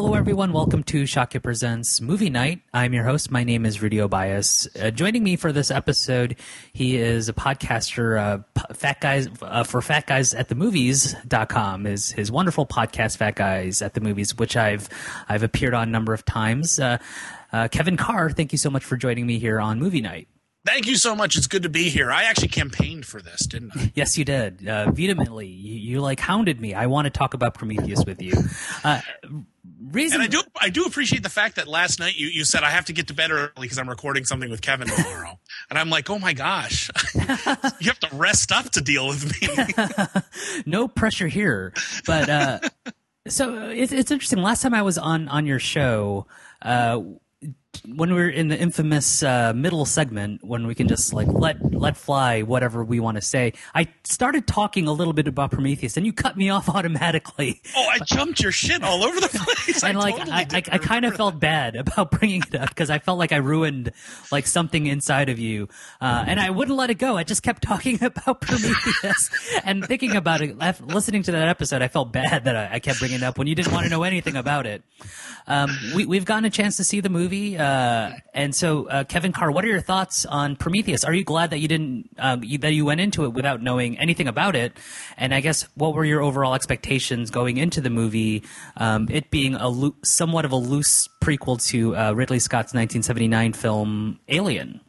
Hello, everyone. Welcome to ShockYa Presents Movie Night. I'm your host. My name is Rudie Obias. Uh, joining me for this episode, he is a podcaster, uh, P- Fat Guys uh, for Fat Guys at the Movies.com is his wonderful podcast, Fat Guys at the Movies, which I've I've appeared on a number of times. Uh, uh, Kevin Carr, thank you so much for joining me here on Movie Night. Thank you so much. It's good to be here. I actually campaigned for this, didn't I? Yes, you did. Uh, vehemently, you, you like hounded me. I want to talk about Prometheus with you. Uh, reason And I do I do appreciate the fact that last night you, you said I have to get to bed early because I'm recording something with Kevin tomorrow. and I'm like, oh my gosh. you have to rest up to deal with me. no pressure here. But uh, so it's, it's interesting. Last time I was on on your show, uh, when we're in the infamous uh, middle segment, when we can just like let let fly whatever we want to say, I started talking a little bit about Prometheus, and you cut me off automatically. oh, I jumped your shit all over the place. and I like totally I, I, I kind of felt bad about bringing it up because I felt like I ruined like something inside of you, uh, and I wouldn't let it go. I just kept talking about Prometheus and thinking about it. Listening to that episode, I felt bad that I, I kept bringing it up when you didn't want to know anything about it. Um, we, we've gotten a chance to see the movie, uh, and so uh, Kevin Carr, what are your thoughts on Prometheus? Are you glad that you didn't um, you, that you went into it without knowing anything about it? And I guess what were your overall expectations going into the movie? Um, it being a loo- somewhat of a loose prequel to uh, Ridley Scott's 1979 film Alien.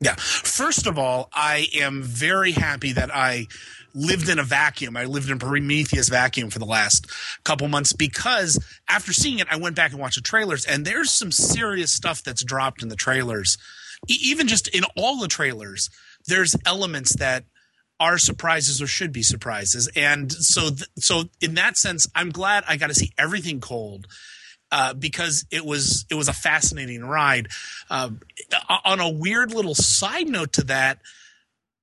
Yeah. First of all, I am very happy that I lived in a vacuum. I lived in Prometheus vacuum for the last couple months because after seeing it, I went back and watched the trailers and there's some serious stuff that's dropped in the trailers. E- even just in all the trailers, there's elements that are surprises or should be surprises. And so, th- so in that sense, I'm glad I got to see everything cold uh, because it was it was a fascinating ride. Um, on a weird little side note to that,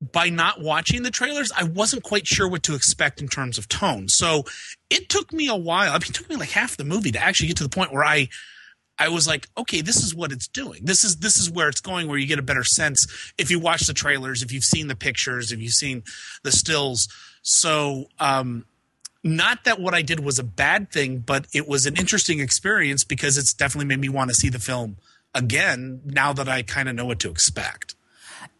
by not watching the trailers, I wasn't quite sure what to expect in terms of tone. So it took me a while. I mean, it took me like half the movie to actually get to the point where I I was like, okay, this is what it's doing. This is this is where it's going. Where you get a better sense if you watch the trailers, if you've seen the pictures, if you've seen the stills. So, um, not that what I did was a bad thing, but it was an interesting experience because it's definitely made me want to see the film again now that I kind of know what to expect.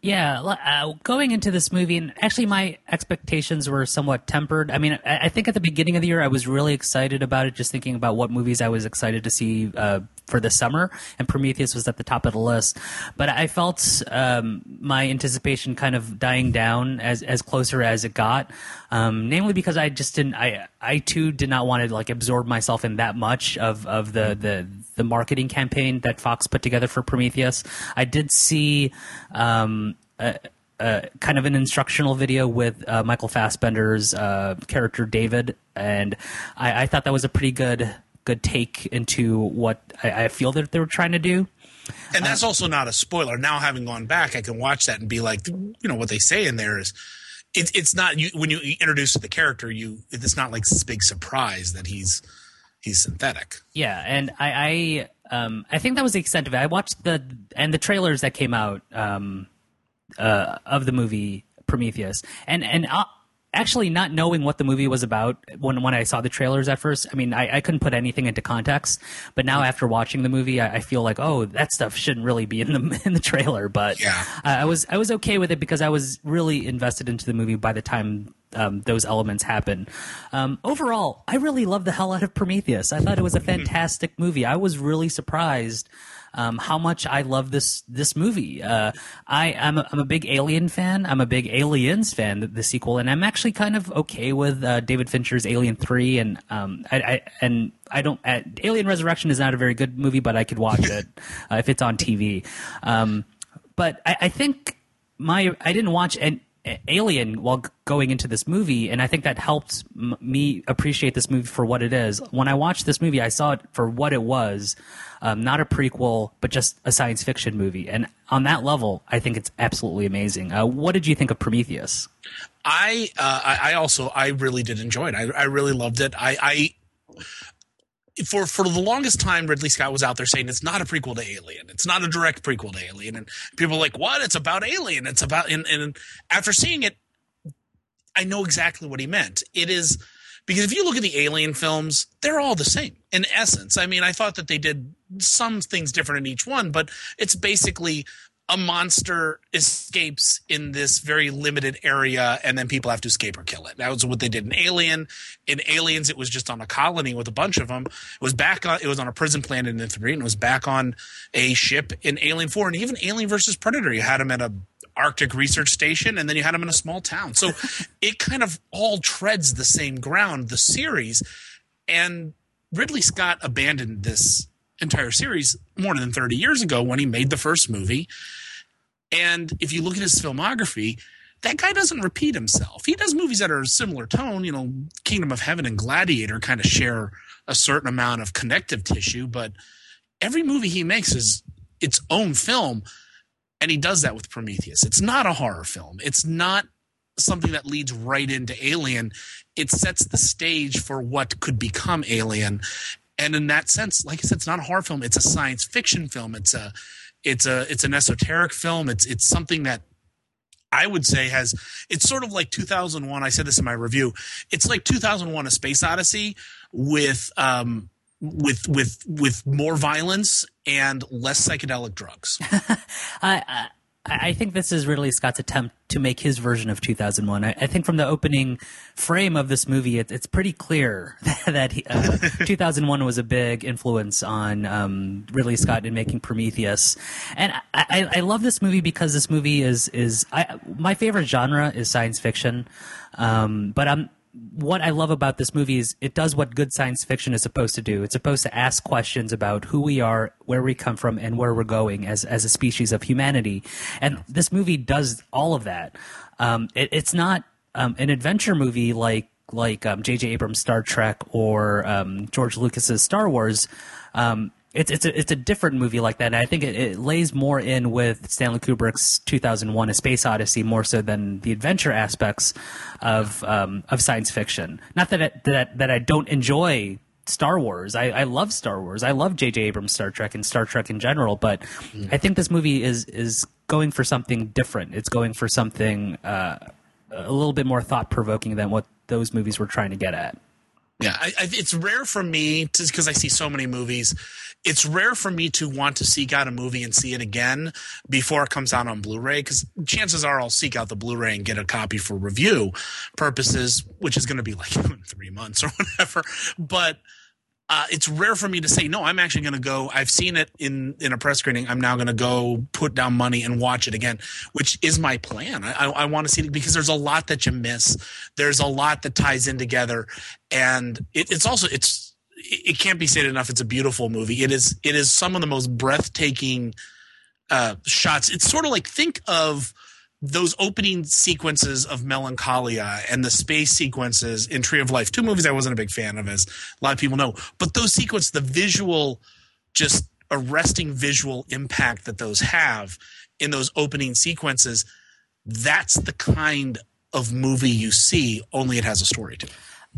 Yeah, uh, going into this movie, and actually my expectations were somewhat tempered. I mean, I, I, think at the beginning of the year I was really excited about it, just thinking about what movies I was excited to see uh, for the summer, and Prometheus was at the top of the list. But I felt um, my anticipation kind of dying down as as closer as it got, um, namely because I just didn't. I I too did not want to like absorb myself in that much of of the the the marketing campaign that Fox put together for Prometheus. I did see. Um, uh, uh, kind of an instructional video with uh, Michael Fassbender's uh, character David, and I, I, thought that was a pretty good good take into what I, I feel that they were trying to do. And that's also not a spoiler. Now, having gone back, I can watch that and be like, you know, what they say in there is. It's it's not you when you introduce the character. You it's not like this big surprise that he's he's synthetic. Yeah, and I I um I think that was the extent of it. I watched the and the trailers that came out um uh, of the movie Prometheus, and and uh, actually not knowing what the movie was about when when I saw the trailers at first. I mean, I, I couldn't put anything into context, but now after watching the movie, I, I, feel like oh, that stuff shouldn't really be in the in the trailer. But yeah. I was I was okay with it because I was really invested into the movie by the time um, those elements happen. Um, overall, I really loved the hell out of Prometheus. I thought it was a fantastic movie. I was really surprised um, how much I love this this movie. Uh, I am a, I'm a big Alien fan. I'm a big Aliens fan, the, the sequel, and I'm actually kind of okay with uh, David Fincher's Alien Three. And um, I, I and I don't. Uh, Alien Resurrection is not a very good movie, but I could watch it uh, if it's on TV. Um, but I, I think my I didn't watch an Alien while going into this movie, and I think that helped m- me appreciate this movie for what it is. When I watched this movie, I saw it for what it was, um, not a prequel, but just a science fiction movie. And on that level, I think it's absolutely amazing. Uh, what did you think of Prometheus? I uh, I also I really did enjoy it. I, I really loved it. I, I for for the longest time, Ridley Scott was out there saying it's not a prequel to Alien. It's not a direct prequel to Alien, and people are like, "What? It's about Alien. It's about." And, and after seeing it, I know exactly what he meant. It is Because if you look at the Alien films, they're all the same in essence. I mean, I thought that they did some things different in each one, but it's basically a monster escapes in this very limited area and then people have to escape or kill it. That was what they did in Alien. In Aliens, it was just on a colony with a bunch of them. It was back on, it was on a prison planet in three and it was back on a ship in Alien 4 and even Alien versus Predator. You had them at a Arctic research station and then you had them in a small town. So it kind of all treads the same ground, the series. And Ridley Scott abandoned this entire series more than 30 years ago when he made the first movie. And if you look at his filmography, that guy doesn't repeat himself. He does movies that are a similar tone. You know, Kingdom of Heaven and Gladiator kind of share a certain amount of connective tissue, but every movie he makes is its own film. And he does that with Prometheus. It's not a horror film. It's not something that leads right into Alien. It sets the stage for what could become Alien. And in that sense, like I said, it's not a horror film. It's a science fiction film. It's a it's a it's an esoteric film. It's it's something that I would say has it's sort of like 2001. I said this in my review. It's like 2001: A Space Odyssey with um with with with more violence and less psychedelic drugs. I, I think this is Ridley Scott's attempt to make his version of 2001. I, I think from the opening frame of this movie, it, it's pretty clear that he, uh, 2001 was a big influence on um, Ridley Scott in making Prometheus. And I, I, I, love this movie because this movie is is my favorite genre is science fiction, um, but I'm what I love about this movie is it does what good science fiction is supposed to do. It's supposed to ask questions about who we are, where we come from, and where we're going as as a species of humanity. And this movie does all of that. Um, it, it's not um, an adventure movie like like J.J. Um, Abrams' Star Trek or um, George Lucas's Star Wars. Um, it's it's a it's a different movie like that. And I think it, it, lays more in with Stanley Kubrick's 2001: A Space Odyssey more so than the adventure aspects of um, of science fiction. Not that it, that that I don't enjoy Star Wars. I, I love Star Wars. I love J.J. Abrams' Star Trek and Star Trek in general. But mm. I think this movie is is going for something different. It's going for something uh, a little bit more thought provoking than what those movies were trying to get at. Yeah, I, I, it's rare for me because I see so many movies. It's rare for me to want to seek out a movie and see it again before it comes out on Blu-ray because chances are I'll seek out the Blu-ray and get a copy for review purposes, which is going to be like three months or whatever. But uh, it's rare for me to say no. I'm actually going to go. I've seen it in in a press screening. I'm now going to go put down money and watch it again, which is my plan. I, I, want to see it because there's a lot that you miss. There's a lot that ties in together, and it, it's also it's it can't be said enough. It's a beautiful movie. It is it is some of the most breathtaking uh, shots. It's sort of like think of those opening sequences of Melancholia and the space sequences in Tree of Life, two movies I wasn't a big fan of, as a lot of people know. But those sequences, the visual, just arresting visual impact that those have in those opening sequences, that's the kind of movie you see. Only it has a story to it.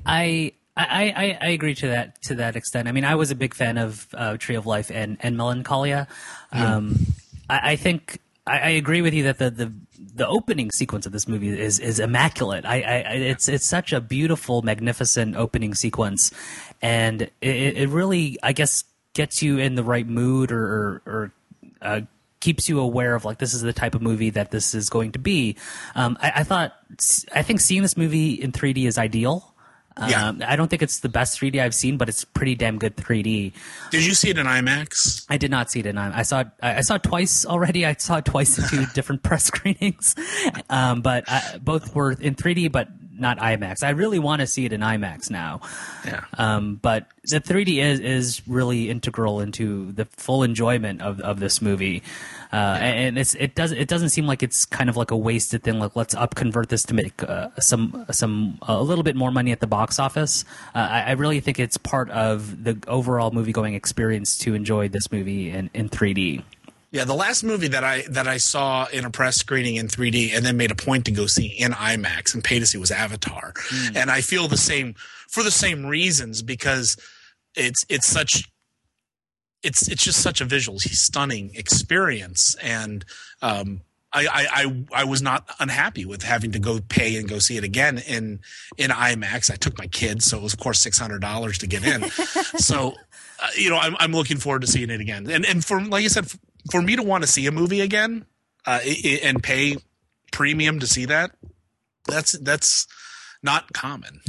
I I, I, I, agree to that to that extent. I mean, I was a big fan of uh, Tree of Life and, and Melancholia. Um, I, I, think I, I, agree with you that the, the the opening sequence of this movie is is immaculate. I, I it's it's such a beautiful, magnificent opening sequence, and it, it really, I guess, gets you in the right mood or or, or uh, keeps you aware of like this is the type of movie that this is going to be. Um, I, I, thought I think seeing this movie in 3D is ideal. Yeah. Um, I don't think it's the best 3D I've seen, but it's pretty damn good 3D. Did you see it in IMAX? I did not see it in IMAX. I saw it. I saw it twice already. I saw it twice in two different press screenings, um, but I, both were in 3D, but not IMAX. I really want to see it in IMAX now. Yeah. Um, but the 3D is is really integral into the full enjoyment of of this movie. Uh, and it's it does it doesn't seem like it's kind of like a wasted thing. Like let's up convert this to make uh, some some a little bit more money at the box office. Uh, I, I, really think it's part of the overall movie going experience to enjoy this movie in in 3D. Yeah, the last movie that I that I saw in a press screening in 3D and then made a point to go see in IMAX and pay to see was Avatar, mm. and I feel the same for the same reasons because it's it's such it's it's just such a visual stunning experience and um, I, I, I, I was not unhappy with having to go pay and go see it again in in IMAX. I took my kids, so it was of course six hundred dollars to get in. so, uh, you know, I'm I'm looking forward to seeing it again. And and for like I said, for me to want to see a movie again uh, and pay premium to see that, that's that's not common.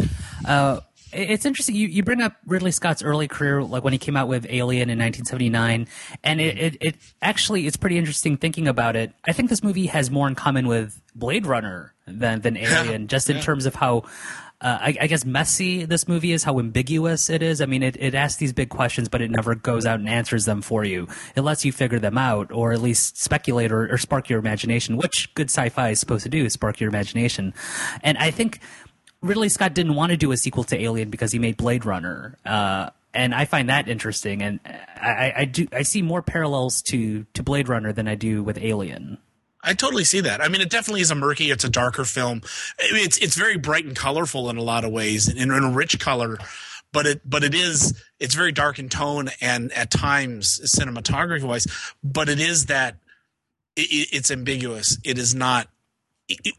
Uh, it's interesting. You, you bring up Ridley Scott's early career, like when he came out with Alien in 1979, and it, it, it actually it's pretty interesting thinking about it. I think this movie has more in common with Blade Runner than than Alien, just in yeah. terms of how. Uh, I, I, guess messy this movie is, how ambiguous it is. I mean, it, it asks these big questions, but it never goes out and answers them for you. It lets you figure them out, or at least speculate or, or spark your imagination, which good sci-fi is supposed to do, spark your imagination. And I think Ridley Scott didn't want to do a sequel to Alien because he made Blade Runner. Uh, and I find that interesting, and I, I, do I see more parallels to to Blade Runner than I do with Alien. I totally see that. I mean, it definitely is a murky. It's a darker film. It's it's very bright and colorful in a lot of ways, in, in a rich color. But it but it is it's very dark in tone and at times cinematography wise. But it is that it, it's ambiguous. It is not. It,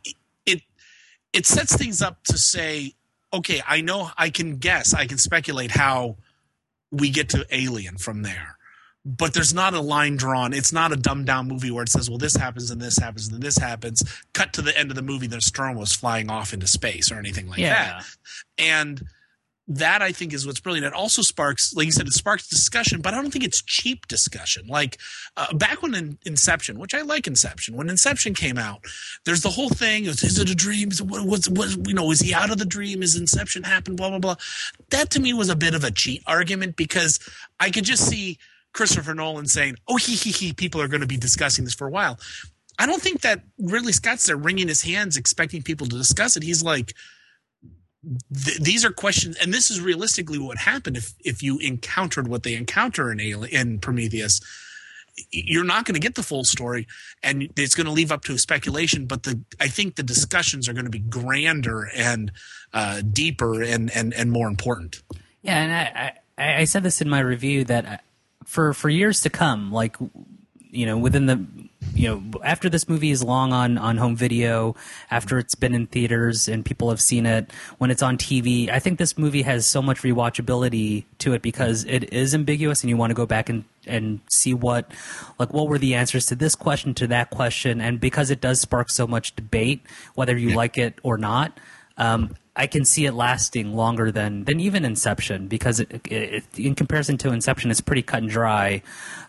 it sets things up to say, okay, I know I can guess, I can speculate how we get to Alien from there. But there's not a line drawn. It's not a dumbed down movie where it says, well, this happens and this happens and this happens. Cut to the end of the movie, the storm was flying off into space or anything like yeah. that. And that I think is what's brilliant. It also sparks, like you said, it sparks discussion, but I don't think it's cheap discussion. Like uh, back when in Inception, which I like Inception, when Inception came out, there's the whole thing: is, is it a dream? Is it, what, what's what, you know? Is he out of the dream? Is Inception happened? Blah blah blah. That to me was a bit of a cheat argument because I could just see Christopher Nolan saying, "Oh, he he he," people are going to be discussing this for a while. I don't think that Ridley Scott's there wringing his hands expecting people to discuss it. He's like th- these are questions, and this is realistically what happened if if you encountered what they encounter in Alien, in Prometheus. You're not going to get the full story, and it's going to leave up to speculation. But the I think the discussions are going to be grander and uh, deeper and and and more important. Yeah, and I, I I said this in my review that for for years to come, like you know, within the you know, after this movie is long on on home video, after it's been in theaters and people have seen it, when it's on TV, I think this movie has so much rewatchability to it because it is ambiguous and you want to go back and and see what like what were the answers to this question to that question and because it does spark so much debate whether you yeah. like it or not um, I can see it lasting longer than than even Inception because it, it, in comparison to Inception, it's pretty cut and dry.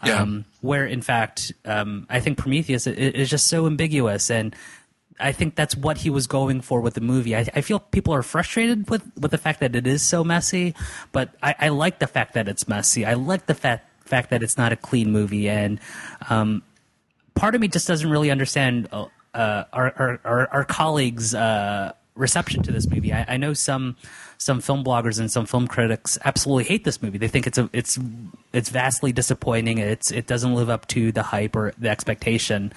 Yeah. Um, where in fact, um, I think Prometheus is just so ambiguous, and I think that's what he was going for with the movie. I, I, feel people are frustrated with with the fact that it is so messy, but I, I like the fact that it's messy. I like the fact fact that it's not a clean movie, and um, part of me just doesn't really understand. Uh, our, our, our, our colleagues' uh, reception to this movie. I, I, know some some film bloggers and some film critics absolutely hate this movie. They think it's a it's it's vastly disappointing. It's it doesn't live up to the hype or the expectation.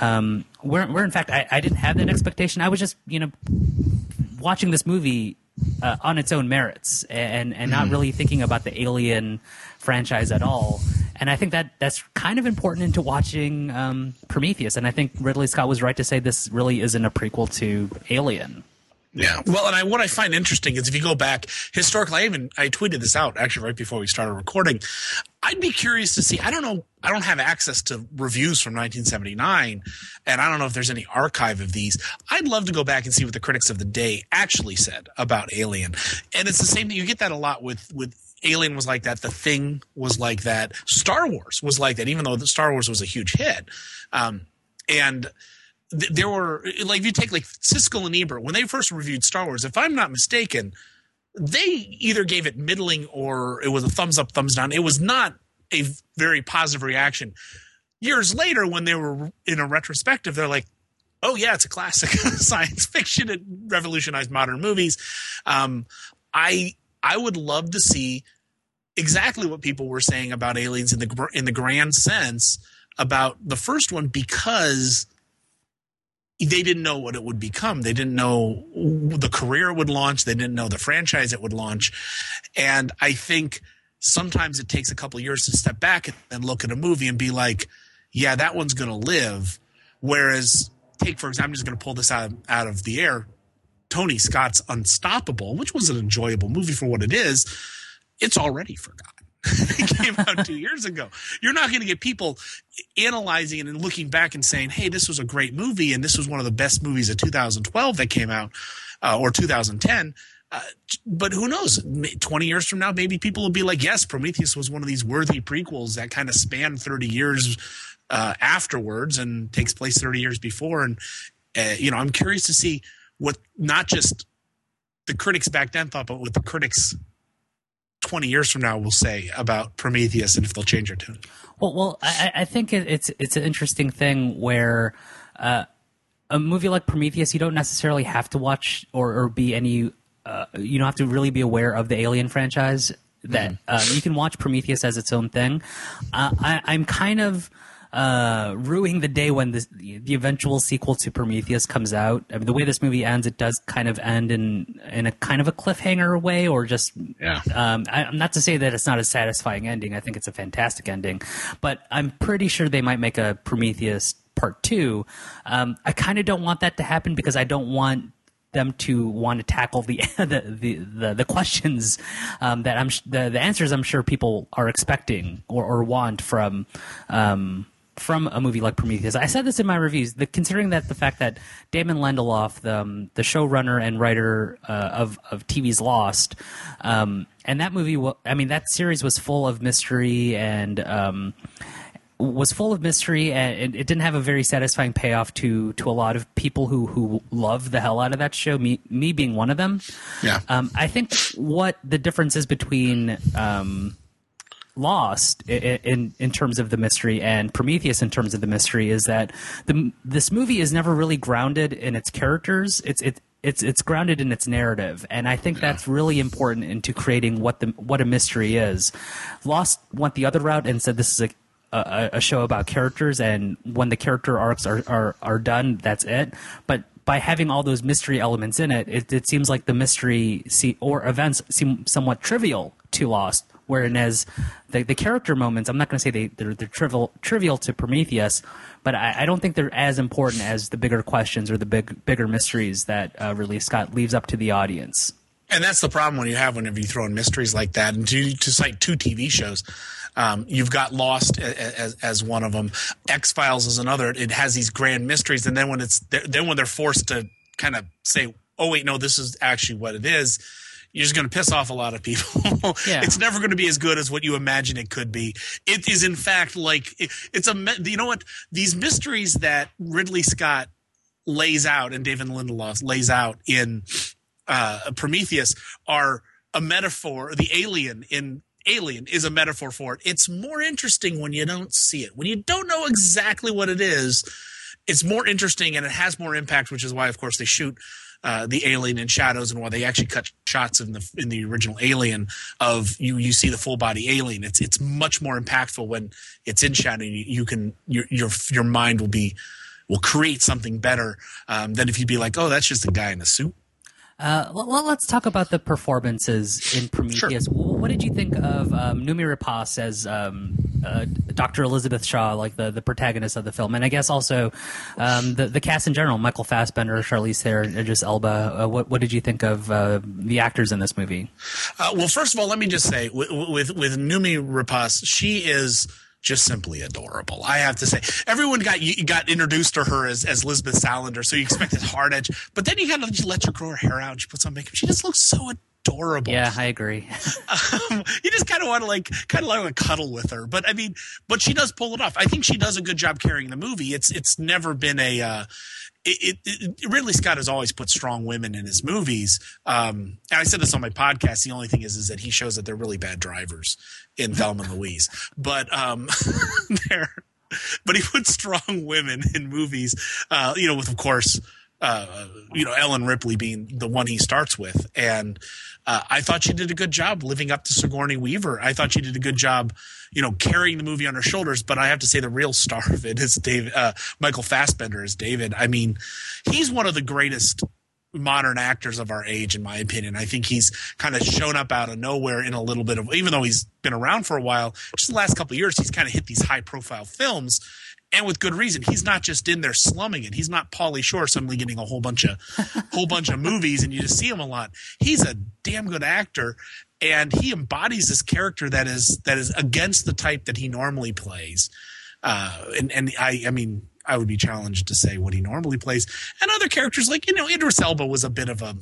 Um, where where in fact I, I didn't have that expectation. I was just you know watching this movie uh, on its own merits and and not mm-hmm. really thinking about the Alien franchise at all. And I think that that's kind of important into watching um, Prometheus. And I think Ridley Scott was right to say this really isn't a prequel to Alien. Yeah. Well, and I, what I find interesting is if you go back historically, I even I tweeted this out actually right before we started recording. I'd be curious to see. I don't know. I don't have access to reviews from 1979, and I don't know if there's any archive of these. I'd love to go back and see what the critics of the day actually said about Alien. And it's the same thing. You get that a lot with with Alien was like that. The Thing was like that. Star Wars was like that. Even though Star Wars was a huge hit, um, and th- there were like if you take like Siskel and Ebert when they first reviewed Star Wars, if I'm not mistaken, they either gave it middling or it was a thumbs up, thumbs down. It was not a very positive reaction. Years later, when they were in a retrospective, they're like, "Oh yeah, it's a classic science fiction. It revolutionized modern movies." Um, I I would love to see exactly what people were saying about aliens in the in the grand sense about the first one because they didn't know what it would become. They didn't know the career it would launch. They didn't know the franchise it would launch. And I think sometimes it takes a couple years to step back and look at a movie and be like, yeah, that one's going to live. Whereas, take for example, I'm just going to pull this out of, out of the air. Tony Scott's Unstoppable, which was an enjoyable movie for what it is, it's already forgotten. it came out two years ago. You're not going to get people analyzing it and looking back and saying, "Hey, this was a great movie, and this was one of the best movies of 2012 that came out, uh, or 2010." Uh, but who knows? 20 years from now, maybe people will be like, "Yes, Prometheus was one of these worthy prequels that kind of span 30 years uh, afterwards and takes place 30 years before." And uh, you know, I'm curious to see what not just the critics back then thought, but what the critics 20 years from now will say about Prometheus and if they'll change their tune. Well, well, I, I think it's it's an interesting thing where uh, a movie like Prometheus, you don't necessarily have to watch or, or be any. Uh, you don't have to really be aware of the Alien franchise. That mm-hmm. uh, you can watch Prometheus as its own thing. Uh, I, I'm kind of uh, ruining the day when the, the eventual sequel to Prometheus comes out. I mean, the way this movie ends, it does kind of end in in a kind of a cliffhanger way, or just yeah. Um, I, not to say that it's not a satisfying ending. I think it's a fantastic ending, but I'm pretty sure they might make a Prometheus part two. Um, I kind of don't want that to happen because I don't want them to want to tackle the the the, the, the questions um, that I'm the, the answers I'm sure people are expecting or, or want from um, from a movie like Prometheus. I said this in my reviews. The, considering that the fact that Damon Lindelof, the um, the showrunner and writer uh, of of TV's Lost, um, and that movie, I mean, that series was full of mystery and. Um, was full of mystery and it didn't have a very satisfying payoff to to a lot of people who who love the hell out of that show me me being one of them yeah um, i think what the difference is between um, lost in in terms of the mystery and Prometheus in terms of the mystery is that the this movie is never really grounded in its characters. It's it it's it's grounded in its narrative, and I think yeah. that's really important into creating what the what a mystery is. Lost went the other route and said this is a a, a show about characters, and when the character arcs are, are are done, that's it. But by having all those mystery elements in it, it, it seems like the mystery see, or events seem somewhat trivial to Lost Whereas the, the character moments, I'm not going to say they, they're, they're trivial, trivial to Prometheus, but I, I, don't think they're as important as the bigger questions or the big bigger mysteries that uh, Ridley Scott leaves up to the audience. And that's the problem when you have whenever you throw in mysteries like that. And to, to cite two TV shows, um, you've got Lost as, as one of them. X Files is another. It has these grand mysteries, and then when it's then when they're forced to kind of say, "Oh wait, no, this is actually what it is," you're just going to piss off a lot of people. yeah. It's never going to be as good as what you imagine it could be. It is, in fact, like it, it's a. You know what? These mysteries that Ridley Scott lays out and David Lindelof lays out in uh, Prometheus are a metaphor. The alien in Alien is a metaphor for it. It's more interesting when you don't see it. When you don't know exactly what it is, it's more interesting and it has more impact, which is why, of course, they shoot uh, the alien in shadows and why they actually cut shots in the in the original Alien of you you see the full body alien. It's it's much more impactful when it's in shadow. You, you can your your your mind will be will create something better um, than if you'd be like, oh, that's just a guy in a suit. Uh, well, let's talk about the performances in Prometheus. Sure. What did you think of um, Noomi Rapace as um, uh, Dr. Elizabeth Shaw, like the, the protagonist of the film, and I guess also um, the the cast in general: Michael Fassbender, Charlize Theron, Idris Elba. Uh, what what did you think of uh, the actors in this movie? Uh, well, first of all, let me just say with with, with Noomi Rapace, she is just simply adorable. I have to say, everyone got you got introduced to her as as Lisbeth Salander, so you expected hard edge, but then you got to let her grow her hair out. She puts on makeup. She just looks so adorable. Yeah, I agree. um, you just kind of want to like kind of like cuddle with her, but I mean, but she does pull it off. I think she does a good job carrying the movie. It's it's never been a. Uh, it, it, it, Ridley Scott has always put strong women in his movies. Um, and I said this on my podcast. The only thing is, is that he shows that they're really bad drivers in Thelma and Louise. But um, there, but he puts strong women in movies. Uh, you know, with of course, uh, you know, Ellen Ripley being the one he starts with, and uh, I thought she did a good job living up to Sigourney Weaver. I thought she did a good job, you know, carrying the movie on her shoulders. But I have to say, the real star of it is David uh, Michael Fassbender is David. I mean, he's one of the greatest modern actors of our age, in my opinion. I think he's kind of shown up out of nowhere in a little bit of, even though he's been around for a while, just the last couple years, he's kind of hit these high profile films. And with good reason. He's not just in there slumming it. He's not Pauly Shore suddenly getting a whole bunch of whole bunch of movies and you just see him a lot. He's a damn good actor and he embodies this character that is that is against the type that he normally plays. Uh, and and I I mean I would be challenged to say what he normally plays. And other characters like you know Idris Elba was a bit of a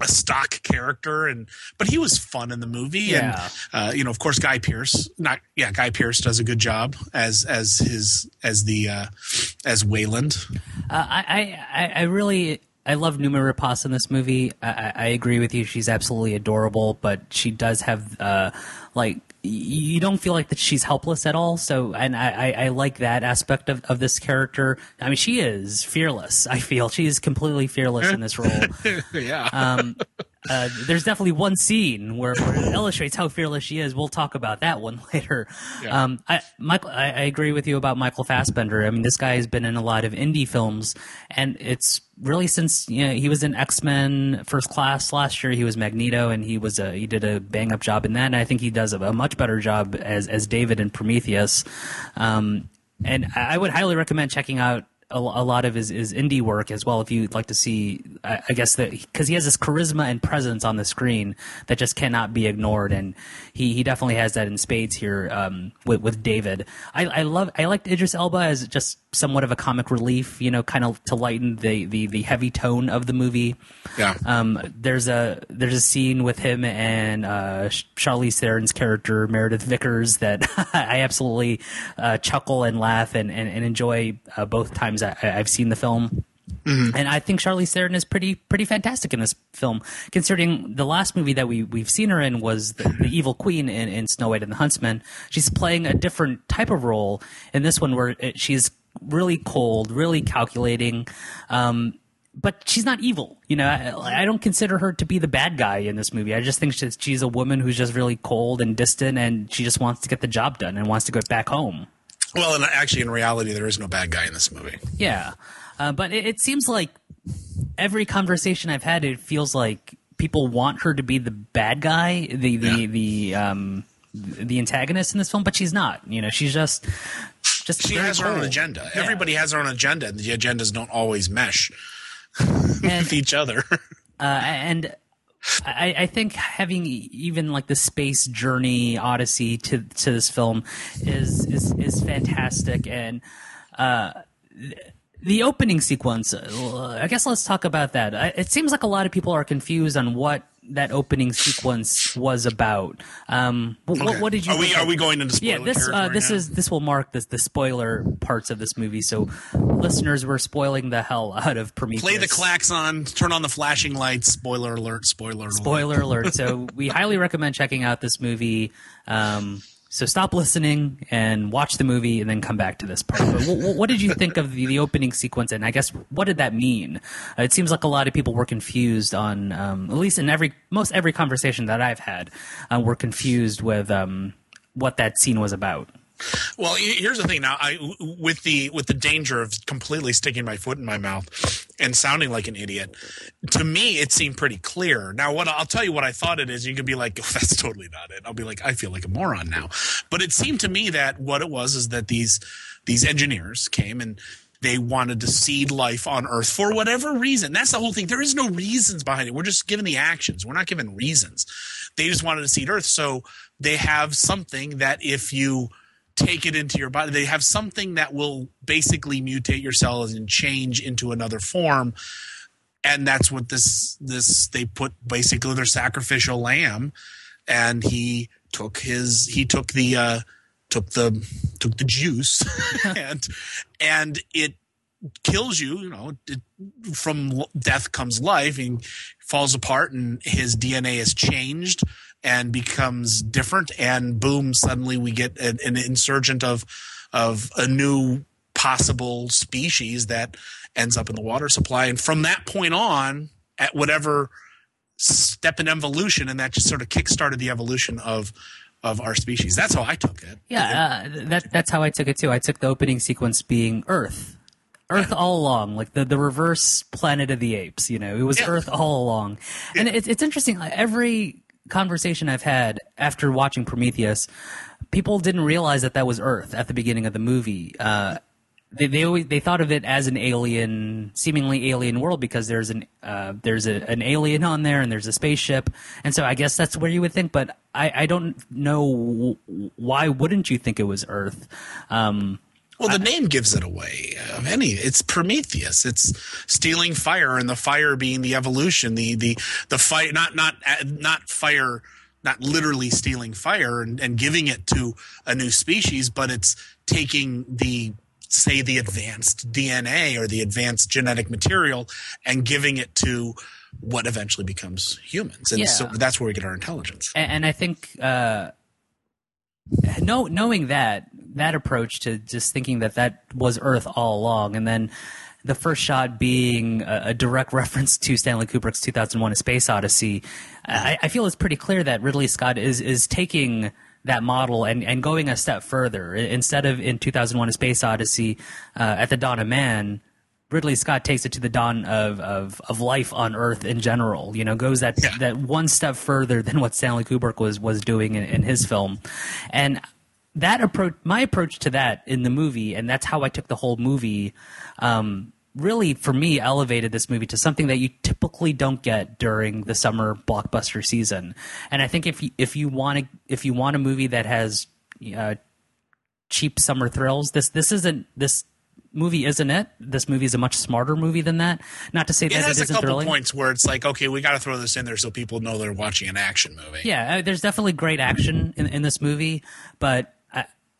a stock character and but he was fun in the movie Yeah. and uh, you know of course Guy Pearce not yeah Guy Pearce does a good job as as his as the uh, as Weyland Uh, I, I, I really, I love Noomi Rapace in this movie. I, I I agree with you; she's absolutely adorable, but she does have, uh, like, you don't feel like that she's helpless at all. So, and I, I, I like that aspect of, of this character. I mean, she is fearless. I feel she is completely fearless in this role. yeah Um, uh, there's definitely one scene where, where it illustrates how fearless she is. We'll talk about that one later. Yeah. Um, I, Michael, I, I agree with you about Michael Fassbender. I mean, this guy has been in a lot of indie films, and it's really since you know, he was in X Men First Class last year. He was Magneto, and he was a he did a bang up job in that. And I think he does a, a much better job as as David in Prometheus. Um, and I I would highly recommend checking out a, a lot of his, his indie work as well. If you'd like to see, I, I guess that because he has this charisma and presence on the screen that just cannot be ignored, and he, he definitely has that in spades here um, with with David. I, I love I liked Idris Elba as just somewhat of a comic relief, you know, kind of to lighten the, the the heavy tone of the movie. yeah Um, there's a there's a scene with him and uh, Charlize Theron's character Meredith Vickers that I absolutely uh, chuckle and laugh and and, and enjoy uh, both times I, I've seen the film. And I think Charlize Theron is pretty pretty fantastic in this film, considering the last movie that we we've seen her in was the, the evil queen in, in Snow White and the Huntsman. She's playing a different type of role in this one, where it, she's really cold, really calculating. Um, but she's not evil. You know, I, I don't consider her to be the bad guy in this movie. I just think she's, she's a woman who's just really cold and distant, and she just wants to get the job done and wants to go back home. Well and actually in reality there is no bad guy in this movie Yeah, uh, but it, it seems like every conversation I've had, it feels like people want her to be the bad guy, the the Yeah. the um the antagonist in this film, but she's not. You know, she's just just she has her own agenda Yeah. everybody has their own agenda and the agendas don't always mesh and with each other uh, and I, I think having even like the space journey odyssey to to this film is is is fantastic. And uh the opening sequence uh, i guess let's talk about that. It seems like a lot of people are confused on what that opening sequence was about um wh- what, what did you are we are we going into spoiler yeah, this uh, this now? is this will mark the the spoiler parts of this movie. So, listeners, we're spoiling the hell out of Prometheus. play the klaxon turn on the flashing lights spoiler alert spoiler alert Spoiler alert! So, we highly recommend checking out this movie. Um, so, stop listening and watch the movie, and then come back to this part. But what, did you think of the, the opening sequence? And I guess what did that mean? Uh, it seems like a lot of people were confused on, um, at least in every most every conversation that I've had, uh, were confused with um, what that scene was about. Well, here's the thing. Now, I with the with the danger of completely sticking my foot in my mouth and sounding like an idiot. To me, it seemed pretty clear. Now, what I'll tell you what I thought it is. You can be like, oh, "That's totally not it." I'll be like, "I feel like a moron now." But it seemed to me that what it was is that these these engineers came and they wanted to seed life on Earth for whatever reason. That's the whole thing. There is no reasons behind it. We're just given the actions. We're not given reasons. They just wanted to seed Earth, so they have something that if you take it into your body. They have something that will basically mutate your cells and change into another form. And that's what this this they put basically their sacrificial lamb, and he took his he took the uh, took the took the juice, and and it kills you. You know, it, from death comes life, and falls apart, and his DNA is changed and becomes different. And boom, suddenly we get an, an insurgent of of a new possible species that ends up in the water supply. And from that point on, at whatever step in evolution, and that just sort of kickstarted the evolution of of our species. That's how I took it. Yeah, uh, that that's how I took it too. I took the opening sequence being Earth. Earth all along, like the, the reverse Planet of the Apes. You know, it was Yeah. Earth all along, and it's it's interesting. like, Every conversation I've had after watching Prometheus, people didn't realize that that was Earth at the beginning of the movie. Uh, they they always they thought of it as an alien, seemingly alien world because there's an uh, there's a, an alien on there and there's a spaceship, and so I guess that's where you would think. But I I don't know why wouldn't you think it was Earth? Um, Well, the name gives it away. Of any, it's Prometheus. It's stealing fire, and the fire being the evolution, the the the fire, not not uh, not fire, not literally stealing fire and, and giving it to a new species, but it's taking the say the advanced DNA or the advanced genetic material and giving it to what eventually becomes humans, and Yeah. so that's where we get our intelligence. and, and I think uh, know, knowing that that approach to just thinking that that was Earth all along, and then the first shot being a, a direct reference to Stanley Kubrick's 2001: A Space Odyssey, I, I feel it's pretty clear that Ridley Scott is is taking that model and, and going a step further. Instead of in 2001: A Space Odyssey, uh, at the dawn of man. Ridley Scott takes it to the dawn of, of, of life on Earth in general. You know, goes that Yeah. that one step further than what Stanley Kubrick was was doing in, in his film, and that approach, my approach to that in the movie, and that's how I took the whole movie. Um, really, for me, elevated this movie to something that you typically don't get during the summer blockbuster season. And I think if you, if you want to if you want a movie that has uh, cheap summer thrills, this this isn't this movie isn't it. This movie is a much smarter movie than that. Not to say It that has it a isn't couple thrilling. points where it's like, okay, we got to throw this in there so people know they're watching an action movie. Yeah, uh, there's definitely great action in, in this movie, but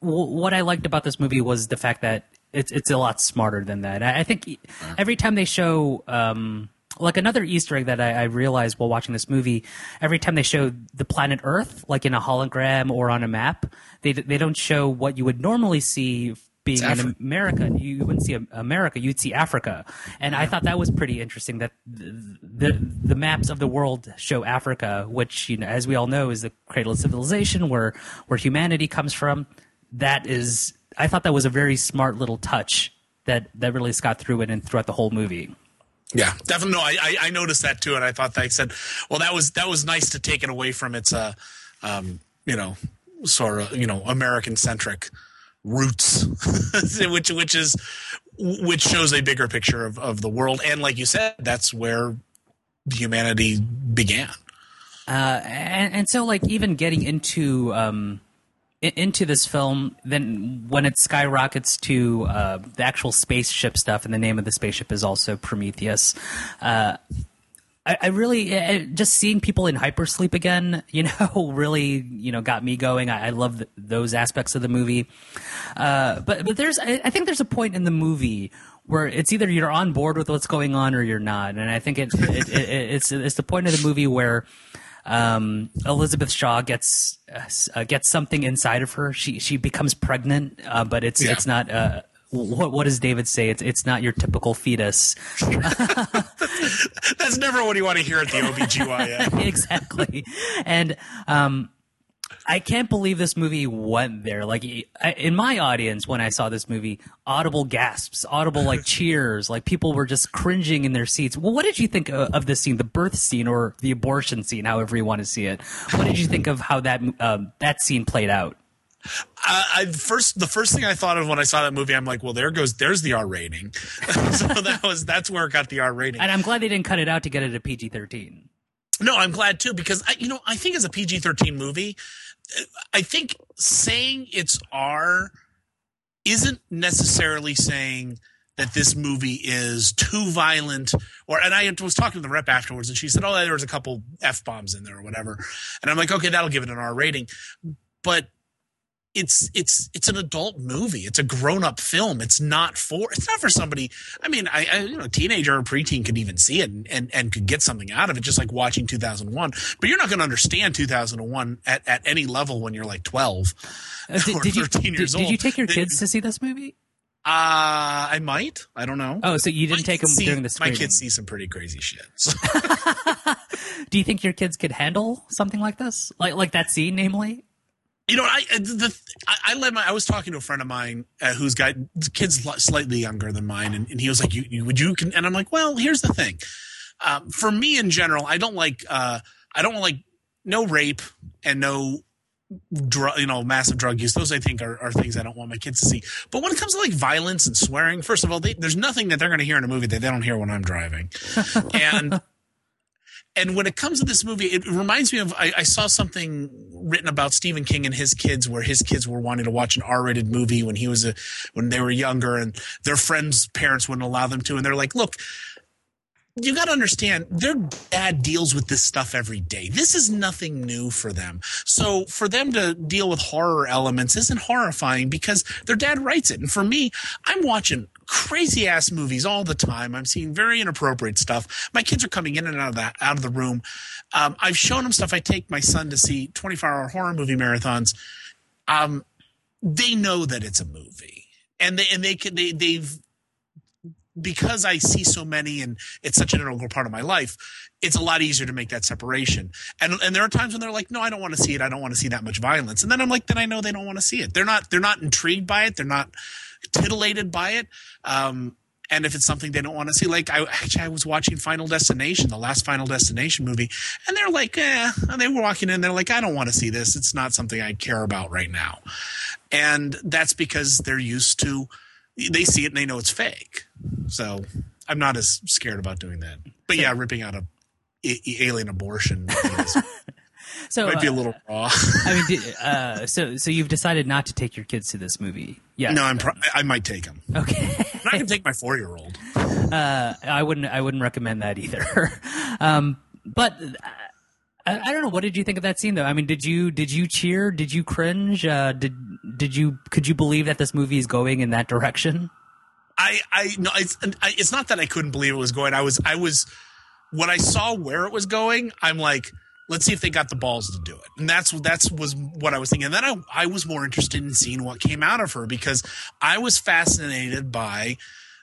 w- what I liked about this movie was the fact that it's it's a lot smarter than that. I, I think every time they show. Um, like another Easter egg that I, I realized while watching this movie, every time they show the planet Earth, like in a hologram or on a map, they they don't show what you would normally see being in Africa. America. You wouldn't see America, you'd see Africa. And I thought that was pretty interesting that the, the the maps of the world show Africa, which you know, as we all know, is the cradle of civilization, where where humanity comes from. That is, I thought that was a very smart little touch that that Ridley Scott threw in and throughout the whole movie. Yeah, definitely. No, I, I noticed that too, and I thought that I said, well, that was that was nice to take it away from its uh, um, you know, sort of you know American centric roots, which which is which shows a bigger picture of of the world, and like you said, that's where humanity began. Uh, and, and so like even getting into um into this film then when it skyrockets to uh, the actual spaceship stuff and the name of the spaceship is also prometheus uh, I, I really uh, just seeing people in hypersleep again, you know, really, you know, got me going. I, I love th- those aspects of the movie. Uh, but but there's, I, I think there's a point in the movie where it's either you're on board with what's going on or you're not, and I think it, it, it, it's it's the point of the movie where um, Elizabeth Shaw gets uh, uh, gets something inside of her. She she becomes pregnant, uh, but it's Yeah. it's not. Uh, what what does David say? It's it's not your typical fetus. That's never what you want to hear at the OBGYN. exactly. And um, I can't believe this movie went there. Like in my audience, when I saw this movie, audible gasps, audible like cheers, like people were just cringing in their seats. Well, what did you think of, of this scene, the birth scene or the abortion scene, however you want to see it? What did you think of how that um, that scene played out? I, I first the first thing I thought of when I saw that movie, I'm like, well, there goes there's the R rating. so that was that's where it got the R rating. And I'm glad they didn't cut it out to get it a PG 13. No, I'm glad too because I, you know I think as a PG-13 movie, uh, I think saying it's R isn't necessarily saying that this movie is too violent or and I was talking to the rep afterwards and she said oh there was a couple f bombs in there or whatever. And I'm like okay that'll give it an R rating. But it's it's it's an adult movie. It's a grown-up film. It's not for it's not for somebody i mean i, I you know teenager or preteen could even see it and, and and could get something out of it just like watching 2001 but you're not going to understand 2001 at, at any level when you're like 12 Uh, did, or did you 13 did, years did you take your kids to see this movie? uh i might. I don't know. Oh, so you didn't My take them see- during the my kids see some pretty crazy shit so. Do you think your kids could handle something like this, like like that scene, namely? You know, I the I, I let my I was talking to a friend of mine uh, who's got kids slightly younger than mine, and, and he was like, "You, you would you?" Can, and I'm like, "Well, here's the thing. Um, for me in general, I don't like uh, I don't like no rape and no drug, you know, massive drug use. Those I think are, are things I don't want my kids to see. But when it comes to like violence and swearing, first of all, they, there's nothing that they're going to hear in a movie that they don't hear when I'm driving, and and when it comes to this movie, it reminds me of I, I, saw something written about Stephen King and his kids, where his kids were wanting to watch an R-rated movie when he was a when they were younger, and their friends' parents wouldn't allow them to, and they're like, "Look, you got to understand their dad deals with this stuff every day. This is nothing new for them. So for them to deal with horror elements isn't horrifying because their dad writes it. And for me, I'm watching crazy ass movies all the time. I'm seeing very inappropriate stuff. My kids are coming in and out of that out of the room. Um, I've shown them stuff. I take my son to see 24 hour horror movie marathons. Um, they know that it's a movie, and they and they can they they've because I see so many and it's such an integral part of my life, it's a lot easier to make that separation. And and there are times when they're like, no, I don't want to see it. I don't want to see that much violence. And then I'm like, then I know they don't want to see it. They're not they're not intrigued by it. They're not titillated by it. Um, and if it's something they don't want to see, like I actually I was watching Final Destination, the last Final Destination movie, and they're like, eh, and they were walking in, they're like, I don't want to see this. It's not something I care about right now. And that's because they're used to they see it and they know it's fake. So I'm not as scared about doing that. But yeah, ripping out a, a alien abortion so might be a little uh, raw. I mean, uh, so so you've decided not to take your kids to this movie? Yeah. No, I'm. Pro- I might take them. Okay. I can take my four year old. Uh, I wouldn't. I wouldn't recommend that either. um, but. I, I, don't know. What did you think of that scene, though? I mean, did you did you cheer? Did you cringe? Uh, did did you could you believe that this movie is going in that direction? I I no, it's I, it's not that I couldn't believe it was going. I was I was when I saw where it was going. I'm like, let's see if they got the balls to do it. And that's that's was what I was thinking. And then I I was more interested in seeing what came out of her because I was fascinated by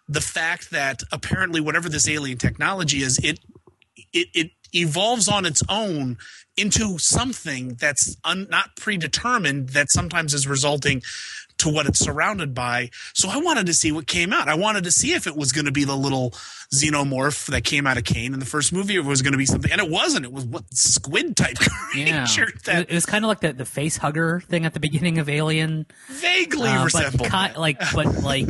the fact that apparently whatever this alien technology is, it it it evolves on its own into something that's un, not predetermined that sometimes is resulting to what it's surrounded by. So I wanted to see what came out. I wanted to see if it was going to be the little xenomorph that came out of Kane in the first movie, or it was going to be something, and it wasn't. It was what squid type creature. Yeah. That, it was kind of like the, the face hugger thing at the beginning of Alien. Vaguely uh, resembled, but like, but like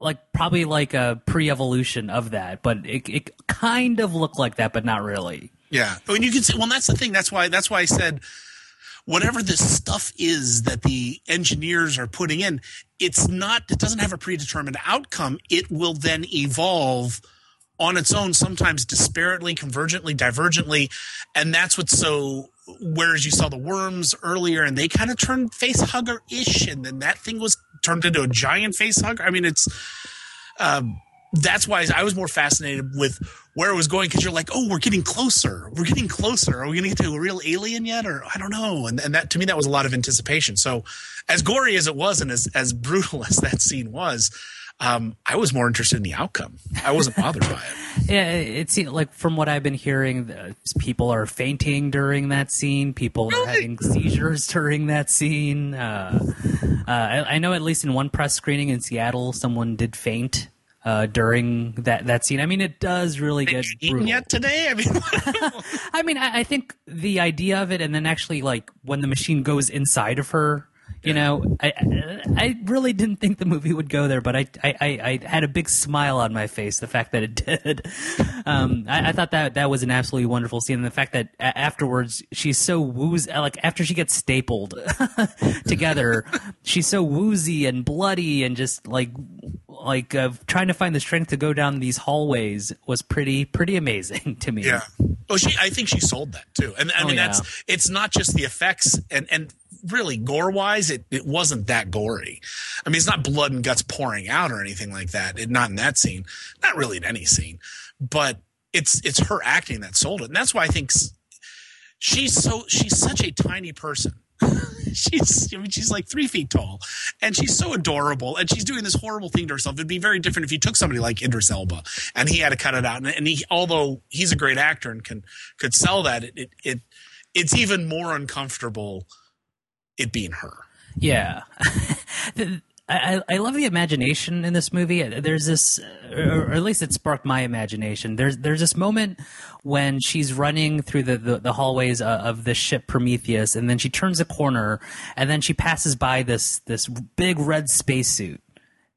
like probably like a pre-evolution of that, but it it kind of looked like that, but not really. Yeah, I mean, you can say, well, that's the thing. That's why that's why I said whatever this stuff is that the engineers are putting in, it's not. It doesn't have a predetermined outcome. It will then evolve on its own, sometimes disparately, convergently, divergently, and that's what's so whereas you saw the worms earlier and they kind of turned face hugger ish and then that thing was turned into a giant face hugger. I mean, it's, um, that's why I was more fascinated with where it was going because you're like, oh, we're getting closer. We're getting closer. Are we going to get to a real alien yet? Or I don't know. And, and that to me, that was a lot of anticipation. So as gory as it was and as, as brutal as that scene was, um, I was more interested in the outcome. I wasn't bothered by it. Yeah, it seems like from what I've been hearing, people are fainting during that scene. People really? are having seizures during that scene. Uh, uh, I, I, know at least in one press screening in Seattle, someone did faint. Uh, during that that scene, I mean, it does really get brutal. Yet today, I mean, I mean, I, I think the idea of it, and then actually, like when the machine goes inside of her, you know, I I really didn't think the movie would go there, but I I, I had a big smile on my face the fact that it did. Um, I, I, thought that that was an absolutely wonderful scene, and the fact that afterwards she's so woozy, like after she gets stapled together, she's so woozy and bloody and just like like uh, trying to find the strength to go down these hallways was pretty pretty amazing to me. Yeah. Oh, she. I think she sold that too, and I oh, mean yeah. that's it's not just the effects and and really gore wise, it, it wasn't that gory. I mean, it's not blood and guts pouring out or anything like that. It, not in that scene, not really in any scene, but it's, it's her acting that sold it. And that's why I think she's so, she's such a tiny person. she's, I mean, she's like three feet tall and she's so adorable and she's doing this horrible thing to herself. It'd be very different if you took somebody like Idris Elba and he had to cut it out. And, and he, although he's a great actor and can, could sell that, it, it, it it's even more uncomfortable it being her. Yeah. I, I love the imagination in this movie. There's this, or at least it sparked my imagination. There's there's this moment when she's running through the, the, the hallways uh, of the ship Prometheus, and then she turns a corner, and then she passes by this this big red spacesuit,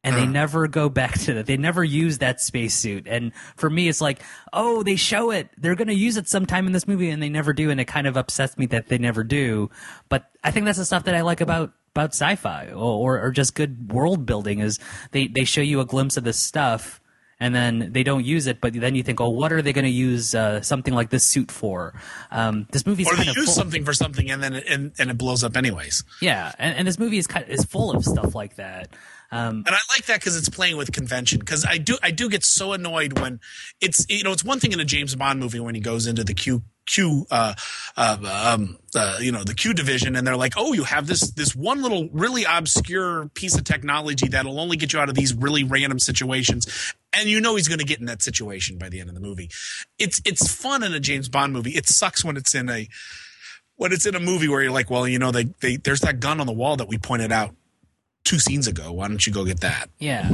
and they uh-huh. never go back to that. They never use that spacesuit. And for me, it's like, oh, they show it. They're going to use it sometime in this movie, and they never do. And it kind of upsets me that they never do. But I think that's the stuff that I like about about sci-fi or, or just good world building is they, they show you a glimpse of this stuff and then they don't use it, but then you think, oh, what are they going to use uh, something like this suit for? Um, this movie or they use full- something for something and then it, and, and it blows up anyways. yeah, and, and this movie is kind of, is full of stuff like that. Um, And I like that because it's playing with convention. Because I do, I do get so annoyed when it's, you know, it's one thing in a James Bond movie when he goes into the Q, Q, uh, uh, um, uh, you know, the Q division, and they're like, oh, you have this, this one little really obscure piece of technology that'll only get you out of these really random situations, and you know he's going to get in that situation by the end of the movie. It's, it's fun in a James Bond movie. It sucks when it's in a, when it's in a movie where you're like, well, you know, they, they, there's that gun on the wall that we pointed out two scenes ago. Why don't you go get that? Yeah,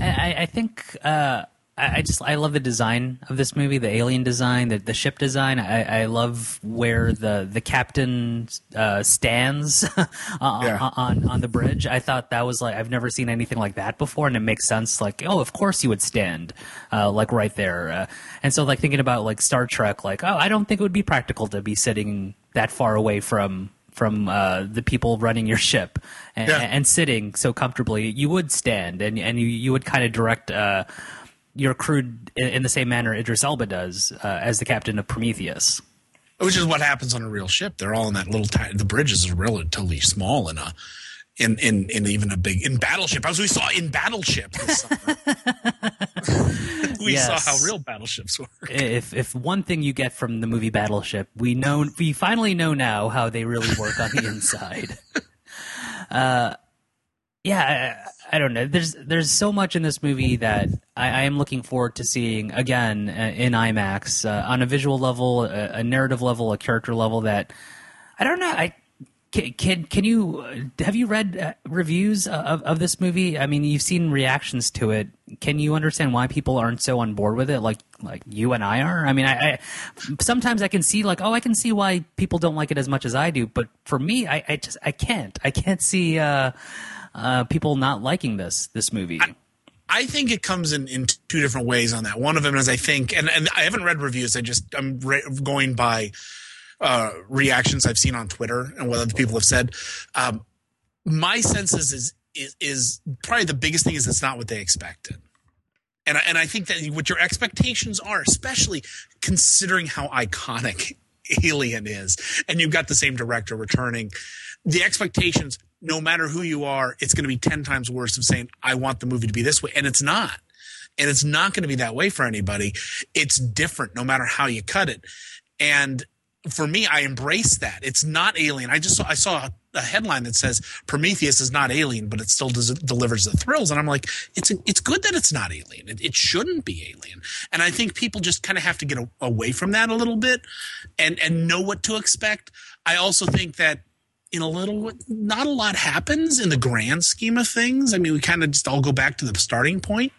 I, I think uh, I, I just I love the design of this movie, the alien design, the, the ship design. I, I love where the the captain uh, stands on, Yeah. on on the bridge. I thought that was like I've never seen anything like that before, and it makes sense. Like, oh, of course you would stand, uh, like right there. Uh, and so, like thinking about like Star Trek, like, oh, I don't think it would be practical to be sitting that far away from from uh, the people running your ship and, Yeah. and sitting so comfortably, you would stand and and you, you would kind of direct uh, your crew in, in the same manner Idris Elba does uh, as the captain of Prometheus. Which is what happens on a real ship. They're all in that little. The bridges are relatively small in a, in in in even a big in Battleship, as we saw in Battleship. We Yes. saw how real battleships work If if one thing you get from the movie Battleship, we know we finally know now how they really work on the inside. Uh, yeah, I, I don't know. There's there's so much in this movie that I, I am looking forward to seeing again uh, in IMAX uh, on a visual level, a, a narrative level, a character level. That I don't know. I can can, can you uh, have you read uh, reviews of, of this movie? I mean, you've seen reactions to it. Can you understand why people aren't so on board with it, like like you and I are? I mean, I, I sometimes I can see like, oh, I can see why people don't like it as much as I do, but for me, I, I just I can't. I can't see uh, uh, people not liking this this movie. I think it comes in, in two different ways on that. One of them is I think, and, and I haven't read reviews. I just I'm re- going by uh, reactions I've seen on Twitter and what other people have said. Um, my sense is, is is is probably the biggest thing is it's not what they expected. And I, and I think that what your expectations are, especially considering how iconic Alien is, and you've got the same director returning, the expectations, no matter who you are, it's going to be 10 times worse of saying, I want the movie to be this way. And it's not. And it's not going to be that way for anybody. It's different no matter how you cut it. And for me, I embrace that. It's not alien. I just saw, I saw a, headline that says Prometheus is not alien, but it still delivers the thrills. And I'm like, it's it's good that it's not alien. It, it shouldn't be alien. And I think people just kind of have to get a, away from that a little bit and and know what to expect. I also think that in a little, not a lot happens in the grand scheme of things. I mean, we kind of just all go back to the starting point.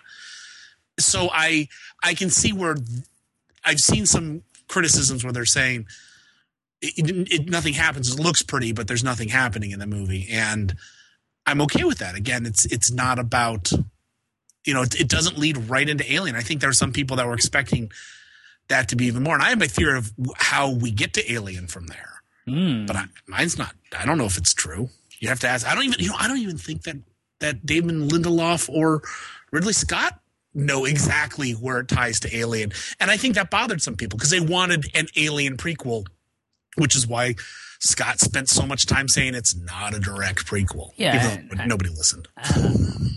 So I I can see where I've seen some criticisms where they're saying it, it, it, nothing happens. It looks pretty, but there's nothing happening in the movie, and I'm okay with that. Again, it's it's not about you know it, it doesn't lead right into Alien. I think there are some people that were expecting that to be even more, and I have my theory of how we get to Alien from there. Mm. But I, mine's not. I don't know if it's true. You have to ask. I don't even. You know. I don't even think that that David Lindelof or Ridley Scott know exactly where it ties to Alien, and I think that bothered some people because they wanted an Alien prequel, which is why Scott spent so much time saying it's not a direct prequel. Yeah, even though nobody listened.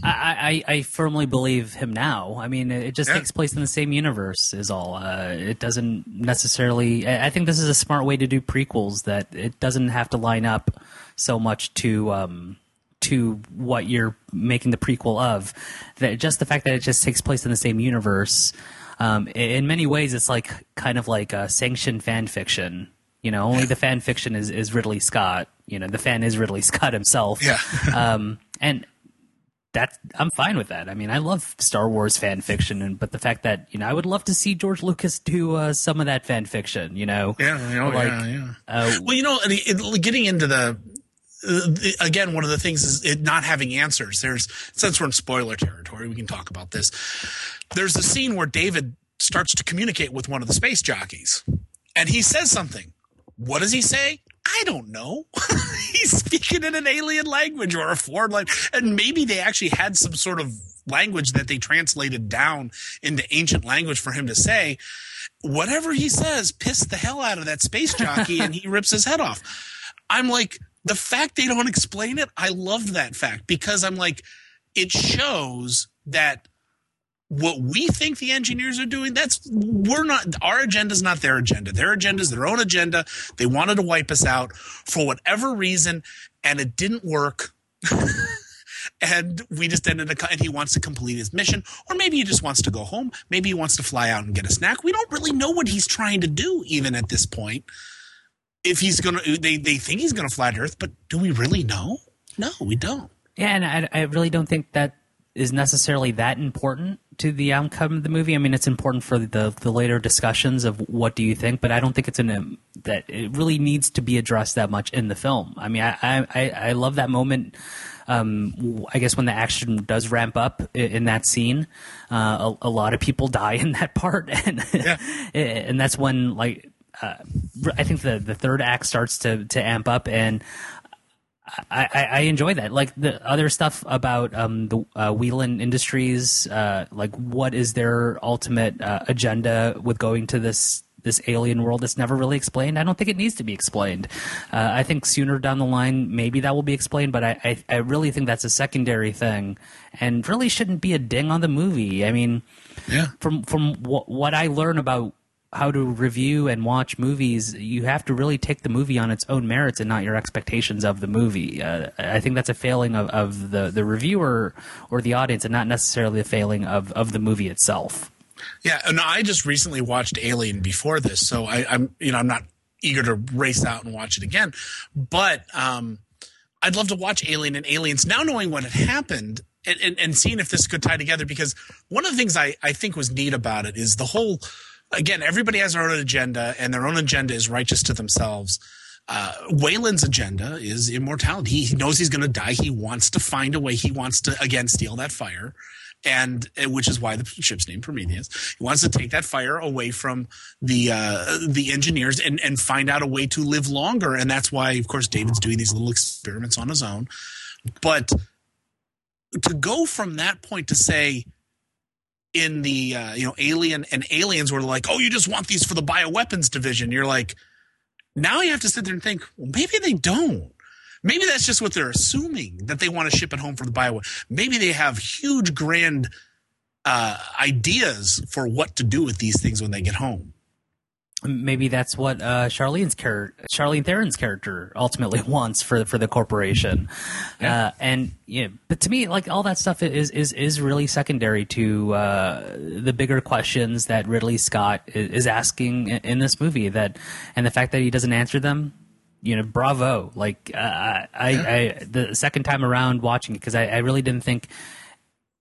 I, I, I firmly believe him now. I mean, it just Yeah. takes place in the same universe, is all. Uh, it doesn't necessarily. I I think this is a smart way to do prequels. That it doesn't have to line up so much to um, to what you're making the prequel of. That just the fact that it just takes place in the same universe. Um, in many ways, it's like kind of like a sanctioned fan fiction. You know, only the fan fiction is is Ridley Scott. You know, the fan is Ridley Scott himself. Yeah. um, and that I'm fine with that. I mean, I love Star Wars fan fiction, and but the fact that you know, I would love to see George Lucas do uh, some of that fan fiction. You know, Yeah, you know, Like, yeah, yeah. uh, well, you know, it, it- getting into the uh, again, one of the things is it not having answers. There's since we're in spoiler territory, we can talk about this. There's a scene where David starts to communicate with one of the space jockeys, and he says something. What does he say? I don't know. He's speaking in an alien language or a foreign language, and maybe they actually had some sort of language that they translated down into ancient language for him to say whatever he says pissed the hell out of that space jockey and he rips his head off. I'm like, the fact they don't explain it, I loved that fact because I'm like, it shows that what we think the engineers are doing, that's we're not our agenda's not their agenda. Their agenda is their own agenda. They wanted to wipe us out for whatever reason, and it didn't work. and we just ended up, and he wants to complete his mission, or maybe he just wants to go home. Maybe he wants to fly out and get a snack. We don't really know what he's trying to do, even at this point. If he's gonna, they they think he's gonna fly to Earth, but do we really know? No, we don't. Yeah, and I, I really don't think that is necessarily that important to the outcome of the movie. I mean, it's important for the the later discussions of what do you think, but I don't think it's an that it really needs to be addressed that much in the film. I mean, I I, I love that moment. Um, I guess when the action does ramp up in that scene, uh, a, a lot of people die in that part, and and that's when like uh, I think the the third act starts to to amp up and. I, I, I enjoy that. Like the other stuff about um, the uh, Weyland Industries, uh, like what is their ultimate uh, agenda with going to this this alien world that's never really explained. I don't think it needs to be explained. Uh, I think sooner down the line, maybe that will be explained, but I, I, I really think that's a secondary thing and really shouldn't be a ding on the movie. I mean, Yeah. from from what, what I learn about how to review and watch movies, you have to really take the movie on its own merits and not your expectations of the movie. Uh, I think that's a failing of, of the, the reviewer or the audience, and not necessarily a failing of, of the movie itself. Yeah, and I just recently watched Alien before this, so I, I'm you know I'm not eager to race out and watch it again, but um, I'd love to watch Alien and Aliens now, knowing what had happened and, and, and seeing if this could tie together. Because one of the things I I think was neat about it is the whole again everybody has their own agenda and their own agenda is righteous to themselves. Uh, Weyland's agenda is immortality. He knows he's going to die. He wants to find a way. He wants to again steal that fire and which is why the ship's named Prometheus. He wants to take that fire away from the uh, the engineers and and find out a way to live longer. And that's why, of course, David's doing these little experiments on his own. But to go from that point to say in the uh, you know alien and aliens were like, oh, you just want these for the bioweapons division. You're like, now you have to sit there and think, well, maybe they don't. Maybe that's just what they're assuming that they want to ship it home for the bio. Maybe they have huge, grand uh, ideas for what to do with these things when they get home. Maybe that's what uh, Charlize's character, Charlize Theron's character, ultimately wants for for the corporation. Uh, and yeah, but to me, like all that stuff is is is really secondary to uh, the bigger questions that Ridley Scott is asking in, in this movie. That and the fact that he doesn't answer them. You know, bravo! Like uh, I, I, I, the second time around watching it because I, I really didn't think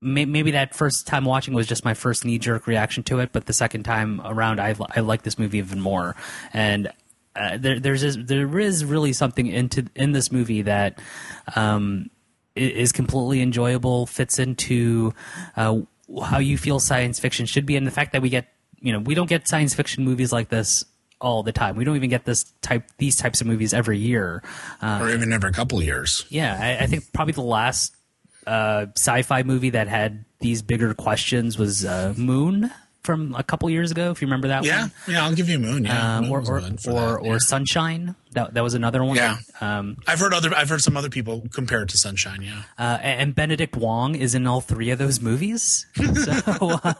may- maybe that first time watching was just my first knee jerk reaction to it, but the second time around, I I like this movie even more. And uh, there there's this, there is really something into in this movie that um, is completely enjoyable, fits into uh, how you feel science fiction should be, and the fact that we get you know we don't get science fiction movies like this all the time. We don't even get this type these types of movies every year. Uh, or even every couple of years. yeah, I, I think probably the last uh, sci-fi movie that had these bigger questions was uh, Moon from a couple years ago. If you remember that Yeah, one, yeah, I'll give you Moon. Yeah, um, Moon or or or, that, or yeah. Sunshine. That that was another one. Yeah. Um, I've heard other. I've heard some other people compare it to Sunshine. Yeah. uh, and Benedict Wong is in all three of those movies. so uh,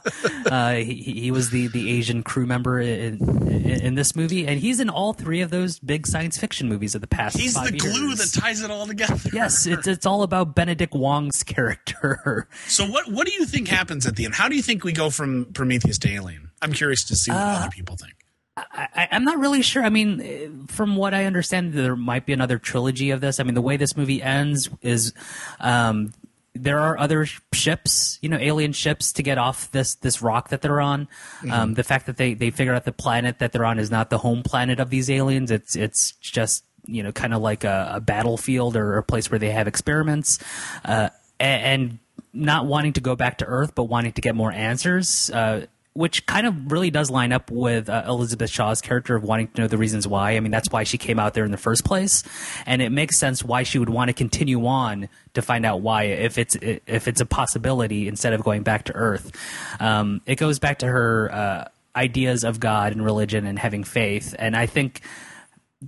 uh, he, he was the, the Asian crew member in, in, in this movie, and he's in all three of those big science fiction movies of the past. He's the glue years. that ties it all together. Yes, it's it's all about Benedict Wong's character. So what what do you think happens at the end? How do you think we go from Prometheus to Alien? I'm curious to see what Uh, other people think. I, I'm not really sure. I mean, from what I understand, there might be another trilogy of this. I mean, the way this movie ends is um, there are other ships, you know, alien ships to get off this this rock that they're on. Mm-hmm. Um, the fact that they they figure out the planet that they're on is not the home planet of these aliens. It's it's just you know kind of like a, a, battlefield or a place where they have experiments, uh, and, and, not wanting to go back to Earth, but wanting to get more answers. Uh, which kind of really does line up with uh, Elizabeth Shaw's character of wanting to know the reasons why. I mean, that's why she came out there in the first place, and it makes sense why she would want to continue on to find out why, if it's if it's a possibility instead of going back to Earth. Um, it goes back to her uh, ideas of God and religion and having faith, and I think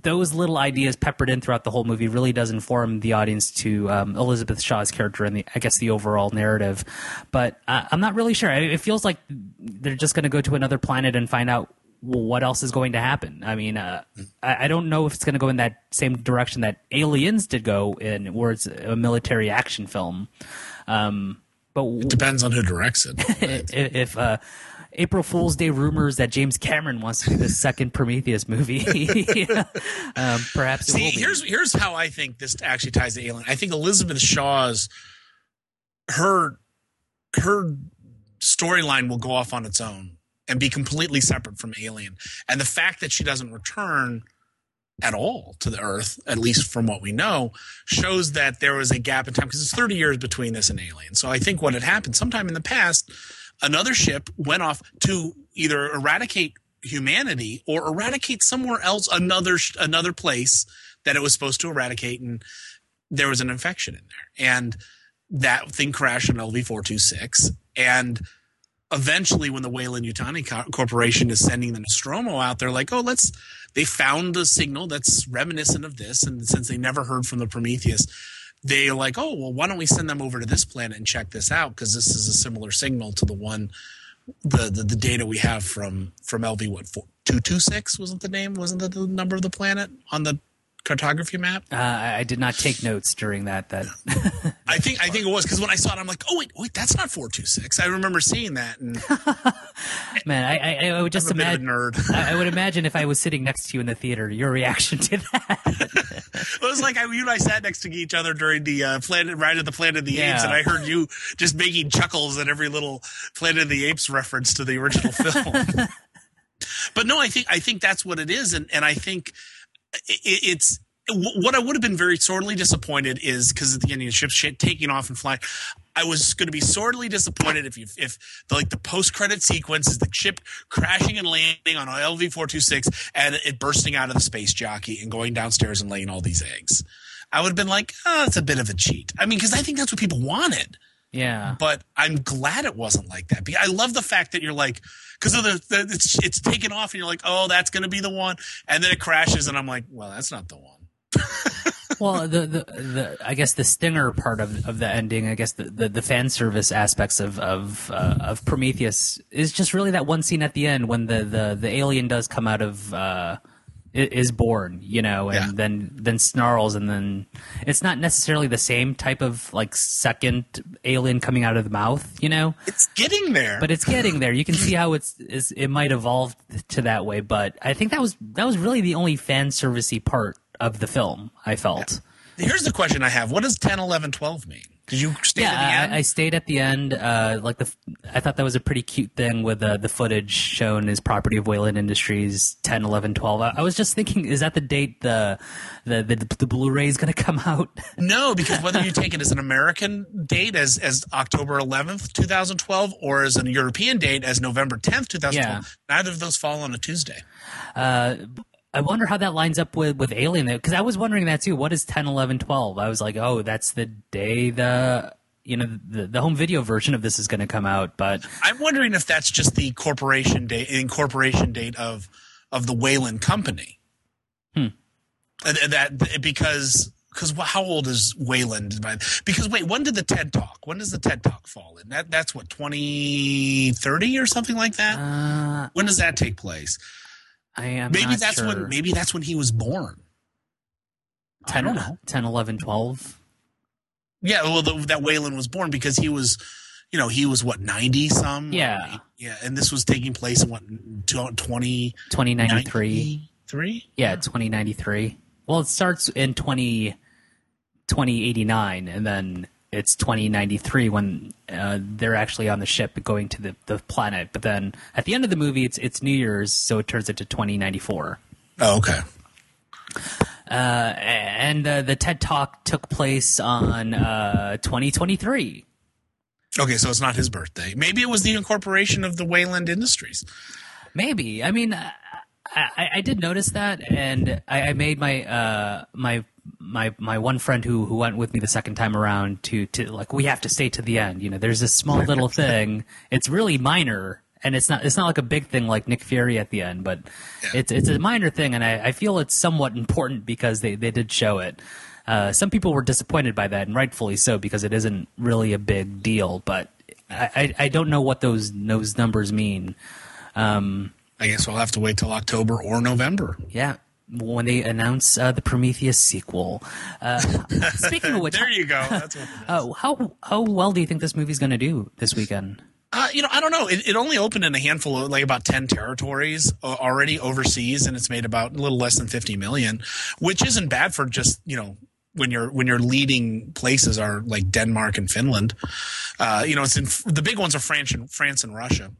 those little ideas peppered in throughout the whole movie really does inform the audience to um, Elizabeth Shaw's character and the, I guess the overall narrative. But uh, I'm not really sure. It feels like they're just going to go to another planet and find out what else is going to happen. I mean, uh, I, I, don't know if it's going to go in that same direction that Aliens did go in, where it's a military action film. Um, but it depends on who directs it. if uh, April Fool's Day rumors that James Cameron wants to do the second Prometheus movie. um, perhaps. See, here's here's how I think this actually ties to Alien. I think Elizabeth Shaw's her her storyline will go off on its own and be completely separate from Alien. And the fact that she doesn't return at all to the Earth, at least from what we know, shows that there was a gap in time because it's 30 years between this and Alien. So I think what had happened sometime in the past another ship went off to either eradicate humanity or eradicate somewhere else another another place that it was supposed to eradicate and there was an infection in there. And that thing crashed on LV426 and eventually when the Weyland-Yutani Corporation is sending the Nostromo out they're like oh let's they found a signal that's reminiscent of this and since they never heard from the Prometheus they're like, oh, well, why don't we send them over to this planet and check this out? Because this is a similar signal to the one, the, the, the data we have from, from LV, what, 226 wasn't the name? Wasn't the number of the planet on the cartography map? Uh, I did not take notes during that. That I think I think it was because when I saw it, I'm like, oh wait, wait, that's not four two six. I remember seeing that. And man, I, I, I would just imagine. Nerd. I, I, would imagine if I was sitting next to you in the theater, your reaction to that. it was like I, you and I sat next to each other during the uh, Planet Ride of the Planet of the yeah. Apes, and I heard you just making chuckles at every little Planet of the Apes reference to the original film. but no, I think I think that's what it is, and and I think it's what I would have been very sorely disappointed is because at the end of the ship taking off and flying. I was going to be sorely disappointed if you if the, like the post credit sequence is the ship crashing and landing on LV four two six and it bursting out of the space jockey and going downstairs and laying all these eggs. I would have been like, oh, it's a bit of a cheat. I mean, because I think that's what people wanted. Yeah. But I'm glad it wasn't like that. I love the fact that you're like, because of the, the, it's it's taken off and you're like, oh, that's going to be the one, and then it crashes and I'm like, well, that's not the one. well, the, the the I guess the stinger part of of the ending, I guess the the, the fan service aspects of of uh, of Prometheus is just really that one scene at the end when the the the alien does come out of. Uh, is born, you know, and yeah. then then snarls, and then it's not necessarily the same type of like second alien coming out of the mouth, you know. It's getting there, but it's getting there. You can see how it's is it might evolve to that way, but I think that was that was really the only fan servicey part of the film. I felt. Yeah. Here's the question I have: What does 10, 11, 12 mean? Did you stay yeah, at the end? I, I stayed at the end. Uh, like the, I thought that was a pretty cute thing with uh, the footage shown as property of Weyland Industries 10, 11, 12. I, I was just thinking, is that the date the the the, the Blu-ray is going to come out? no, because whether you take it as an American date as as October 11th, 2012, or as a European date as November 10th, 2012, yeah. neither of those fall on a Tuesday. Uh, I wonder how that lines up with, with Alien because I was wondering that too. What is 10, 11, 12? I was like, oh, that's the day the you know the, the home video version of this is going to come out. But I'm wondering if that's just the corporation date, incorporation date of of the Weyland company. Hmm. That because because how old is Weyland? Because wait, when did the TED Talk? When does the TED Talk fall in? That that's what 2030 or something like that. Uh, when does that take place? I am maybe that's sure. when maybe that's when he was born. 10, I don't know. 10, 11, 12. Yeah, well, the, that Weyland was born because he was, you know, he was what ninety some. Yeah. yeah, and this was taking place in what twenty 2093. three. Yeah, 2093. Well, it starts in 20, 2089, and then it's 2093 when uh, they're actually on the ship going to the, the planet. But then at the end of the movie, it's it's New Year's, so it turns it to 2094. Oh, okay. Uh, and uh, the TED Talk took place on uh, 2023. Okay, so it's not his birthday. Maybe it was the incorporation of the Weyland Industries. Maybe. I mean, I, I, I did notice that, and I, I made my uh, my my my one friend who who went with me the second time around to to like we have to stay to the end. You know, there's this small little thing. It's really minor, and it's not it's not like a big thing like Nick Fury at the end, but Yeah. it's it's a minor thing, and I, I feel it's somewhat important because they they did show it. Uh, some people were disappointed by that, and rightfully so, because it isn't really a big deal. But I, I, I don't know what those those numbers mean. Um, I guess we'll have to wait till October or November. yeah, when they announce uh, the Prometheus sequel. Uh, speaking of which, There you go. That's what it is. uh, how how well do you think this movie's going to do this weekend? Uh, you know, I don't know. It, it only opened in a handful of like about ten territories uh, already overseas, and it's made about a little less than fifty million, which isn't bad for just you know when your when your leading places are like Denmark and Finland. Uh, you know, it's in the big ones are France and France and Russia.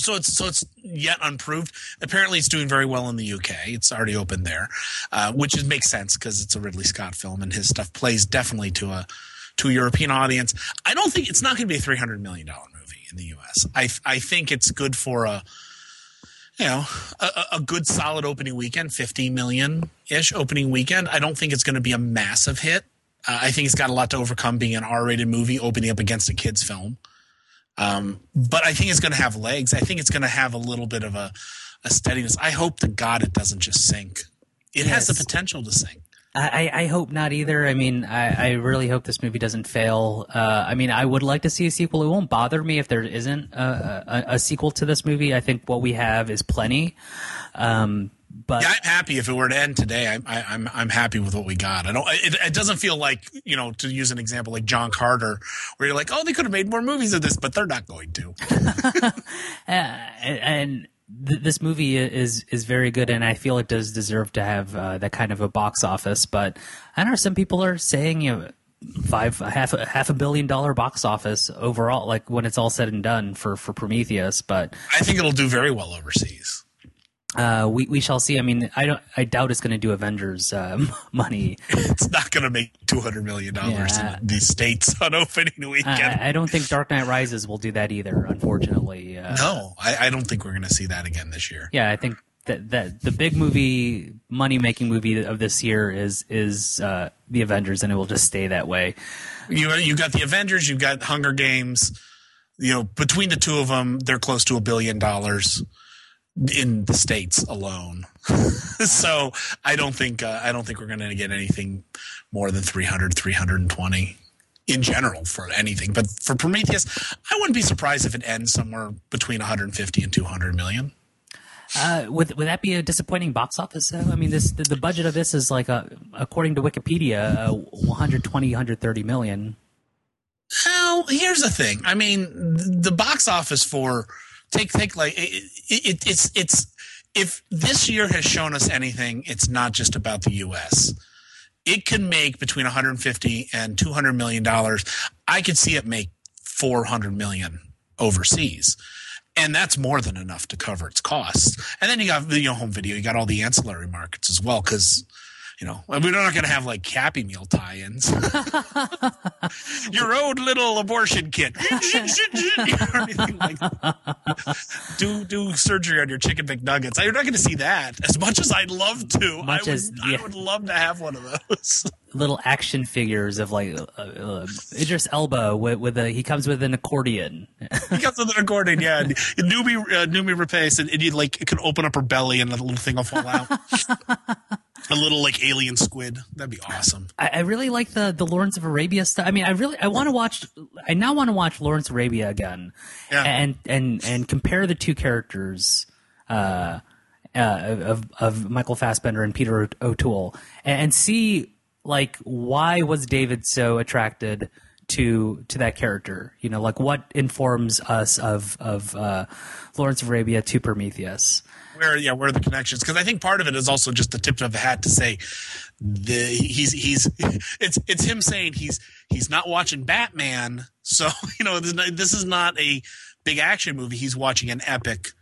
So it's so it's yet unproved. Apparently, it's doing very well in the UK. It's already opened there, uh, which is, makes sense because it's a Ridley Scott film and his stuff plays definitely to a to a European audience. I don't think it's not going to be a three hundred million dollar movie in the US. I I think it's good for a you know a, a- a good solid opening weekend, fifty million ish opening weekend. I don't think it's going to be a massive hit. Uh, I think it's got a lot to overcome being an R rated movie opening up against a kids film. Um, but I think it's going to have legs. I think it's going to have a little bit of a, a steadiness. I hope to God it doesn't just sink. It has the potential to sink. I, I I hope not either. I mean, I, I really hope this movie doesn't fail. Uh, I mean, I would like to see a sequel. It won't bother me if there isn't a, a, a sequel to this movie. I think what we have is plenty. Um, but Yeah, I'm happy if it were to end today. I, I, I'm I'm happy with what we got. I don't. It, it doesn't feel like you know to use an example like John Carter, where you're like, oh, they could have made more movies of this, but they're not going to. uh, and th- this movie is is very good, and I feel it does deserve to have uh, that kind of a box office. But I don't know. Some people are saying you know, five half a half a billion dollar box office overall, like when it's all said and done for for Prometheus. But I think it'll do very well overseas. Uh, we we shall see. I mean, I don't. I doubt it's going to do Avengers um, money. It's not going to make two hundred million dollars Yeah. in the states on opening weekend. I, I don't think Dark Knight Rises will do that either. Unfortunately, uh, no, I, I don't think we're going to see that again this year. yeah, I think that that the big movie money making movie of this year is is uh, the Avengers, and it will just stay that way. You you got the Avengers, you've got Hunger Games. You know, between the two of them, they're close to a billion dollars in the states alone. so I don't think uh, I don't think we're going to get anything more than 300, 320 in general for anything. But for Prometheus, I wouldn't be surprised if it ends somewhere between 150 and 200 million. Uh, would would that be a disappointing box office? Though? I mean, this the, the budget of this is like a, according to Wikipedia, uh, 120, 130 million. Well, here's the thing. I mean, the box office for take take like it, it, it's it's if this year has shown us anything, it's not just about the U.S. It can make between 150 and 200 million dollars. I could see it make 400 million overseas. And that's more than enough to cover its costs. And then you got video home video, you got all the ancillary markets as well, because you know, we're not going to have like Happy Meal tie-ins. Your own little abortion kit. like do do surgery on your chicken McNuggets. You're not going to see that as much as I'd love to. Much I would, as- yeah. I would love to have one of those. Little action figures of like uh, uh, Idris Elba with, with a he comes with an accordion. he comes with an accordion, yeah. And Noomi uh, Noomi Rapace, and, and you like it could open up her belly and the little thing will fall out. A little like alien squid. That'd be awesome. I, I really like the the Lawrence of Arabia stuff. I mean, I really I want to watch. I now want to watch Lawrence of Arabia again, Yeah. and and and compare the two characters. Uh, uh, of of Michael Fassbender and Peter O'Toole, and, and see like why was David so attracted to to that character? You know, like what informs us of of uh, Lawrence of Arabia to Prometheus? Where yeah, where are the connections? Because I think part of it is also just the tip of the hat to say the he's he's it's it's him saying he's he's not watching Batman, so you know this is not a big action movie. He's watching an epic.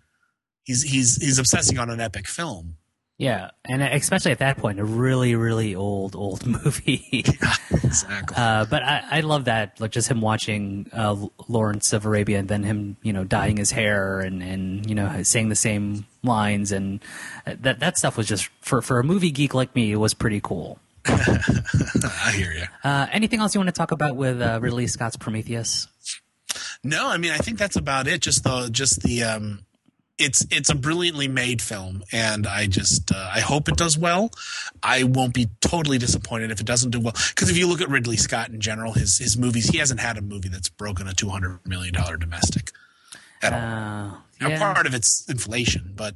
He's he's he's obsessing on an epic film. Yeah, and especially at that point, a really, really old, old movie. yeah, exactly. Uh, but I, I love that, like just him watching uh, Lawrence of Arabia, and then him, you know, dyeing his hair and and you know saying the same lines, and uh, that that stuff was just for for a movie geek like me, it was pretty cool. I hear you. Uh, anything else you want to talk about with uh, Ridley Scott's Prometheus? No, I mean I think that's about it. Just the just the um, it's it's a brilliantly made film, and I just uh, I hope it does well. I won't be totally disappointed if it doesn't do well because if you look at Ridley Scott in general, his his movies, he hasn't had a movie that's broken a two hundred million dollar domestic at all. Now, yeah. part of it's inflation, but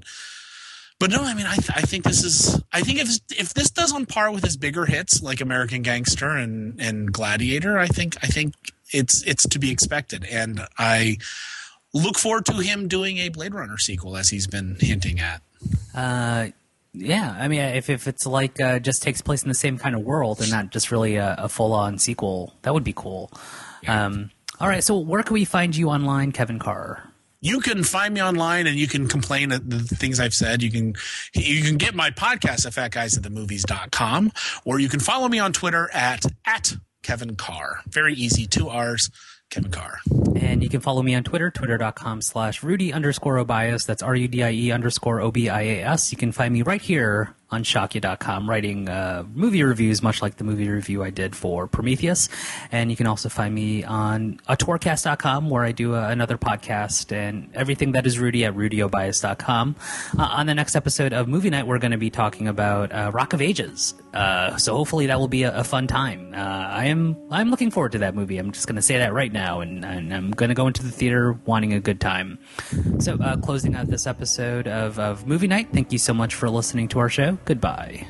but no, I mean I th- I think this is I think if if this does on par with his bigger hits like American Gangster and and Gladiator, I think I think it's it's to be expected, and I look forward to him doing a Blade Runner sequel, as he's been hinting at. Uh, yeah, I mean, if if it's like uh, just takes place in the same kind of world and not just really a, a full on sequel, that would be cool. Yeah. Um, all right, so where can we find you online, Kevin Carr? You can find me online and you can complain at the things I've said. You can you can get my podcast at fatguysatthemovies.com or you can follow me on Twitter at at Kevin Carr. Very easy, two R's. Kevin Carr. And you can follow me on Twitter, twitter.com slash Rudie underscore Obias. That's R U D I E underscore O B I A S. You can find me right here on Shockya.com writing uh, movie reviews, much like the movie review I did for Prometheus. And you can also find me on autorcast.com where I do uh, another podcast and everything that is Rudie at rudieobias.com. Uh, on the next episode of Movie Night, we're going to be talking about uh, Rock of Ages. Uh, so hopefully that will be a, a fun time. Uh, I am I'm looking forward to that movie. I'm just going to say that right now, and, and I'm going to go into the theater wanting a good time. So closing out this episode of, of Movie Night, thank you so much for listening to our show. Goodbye.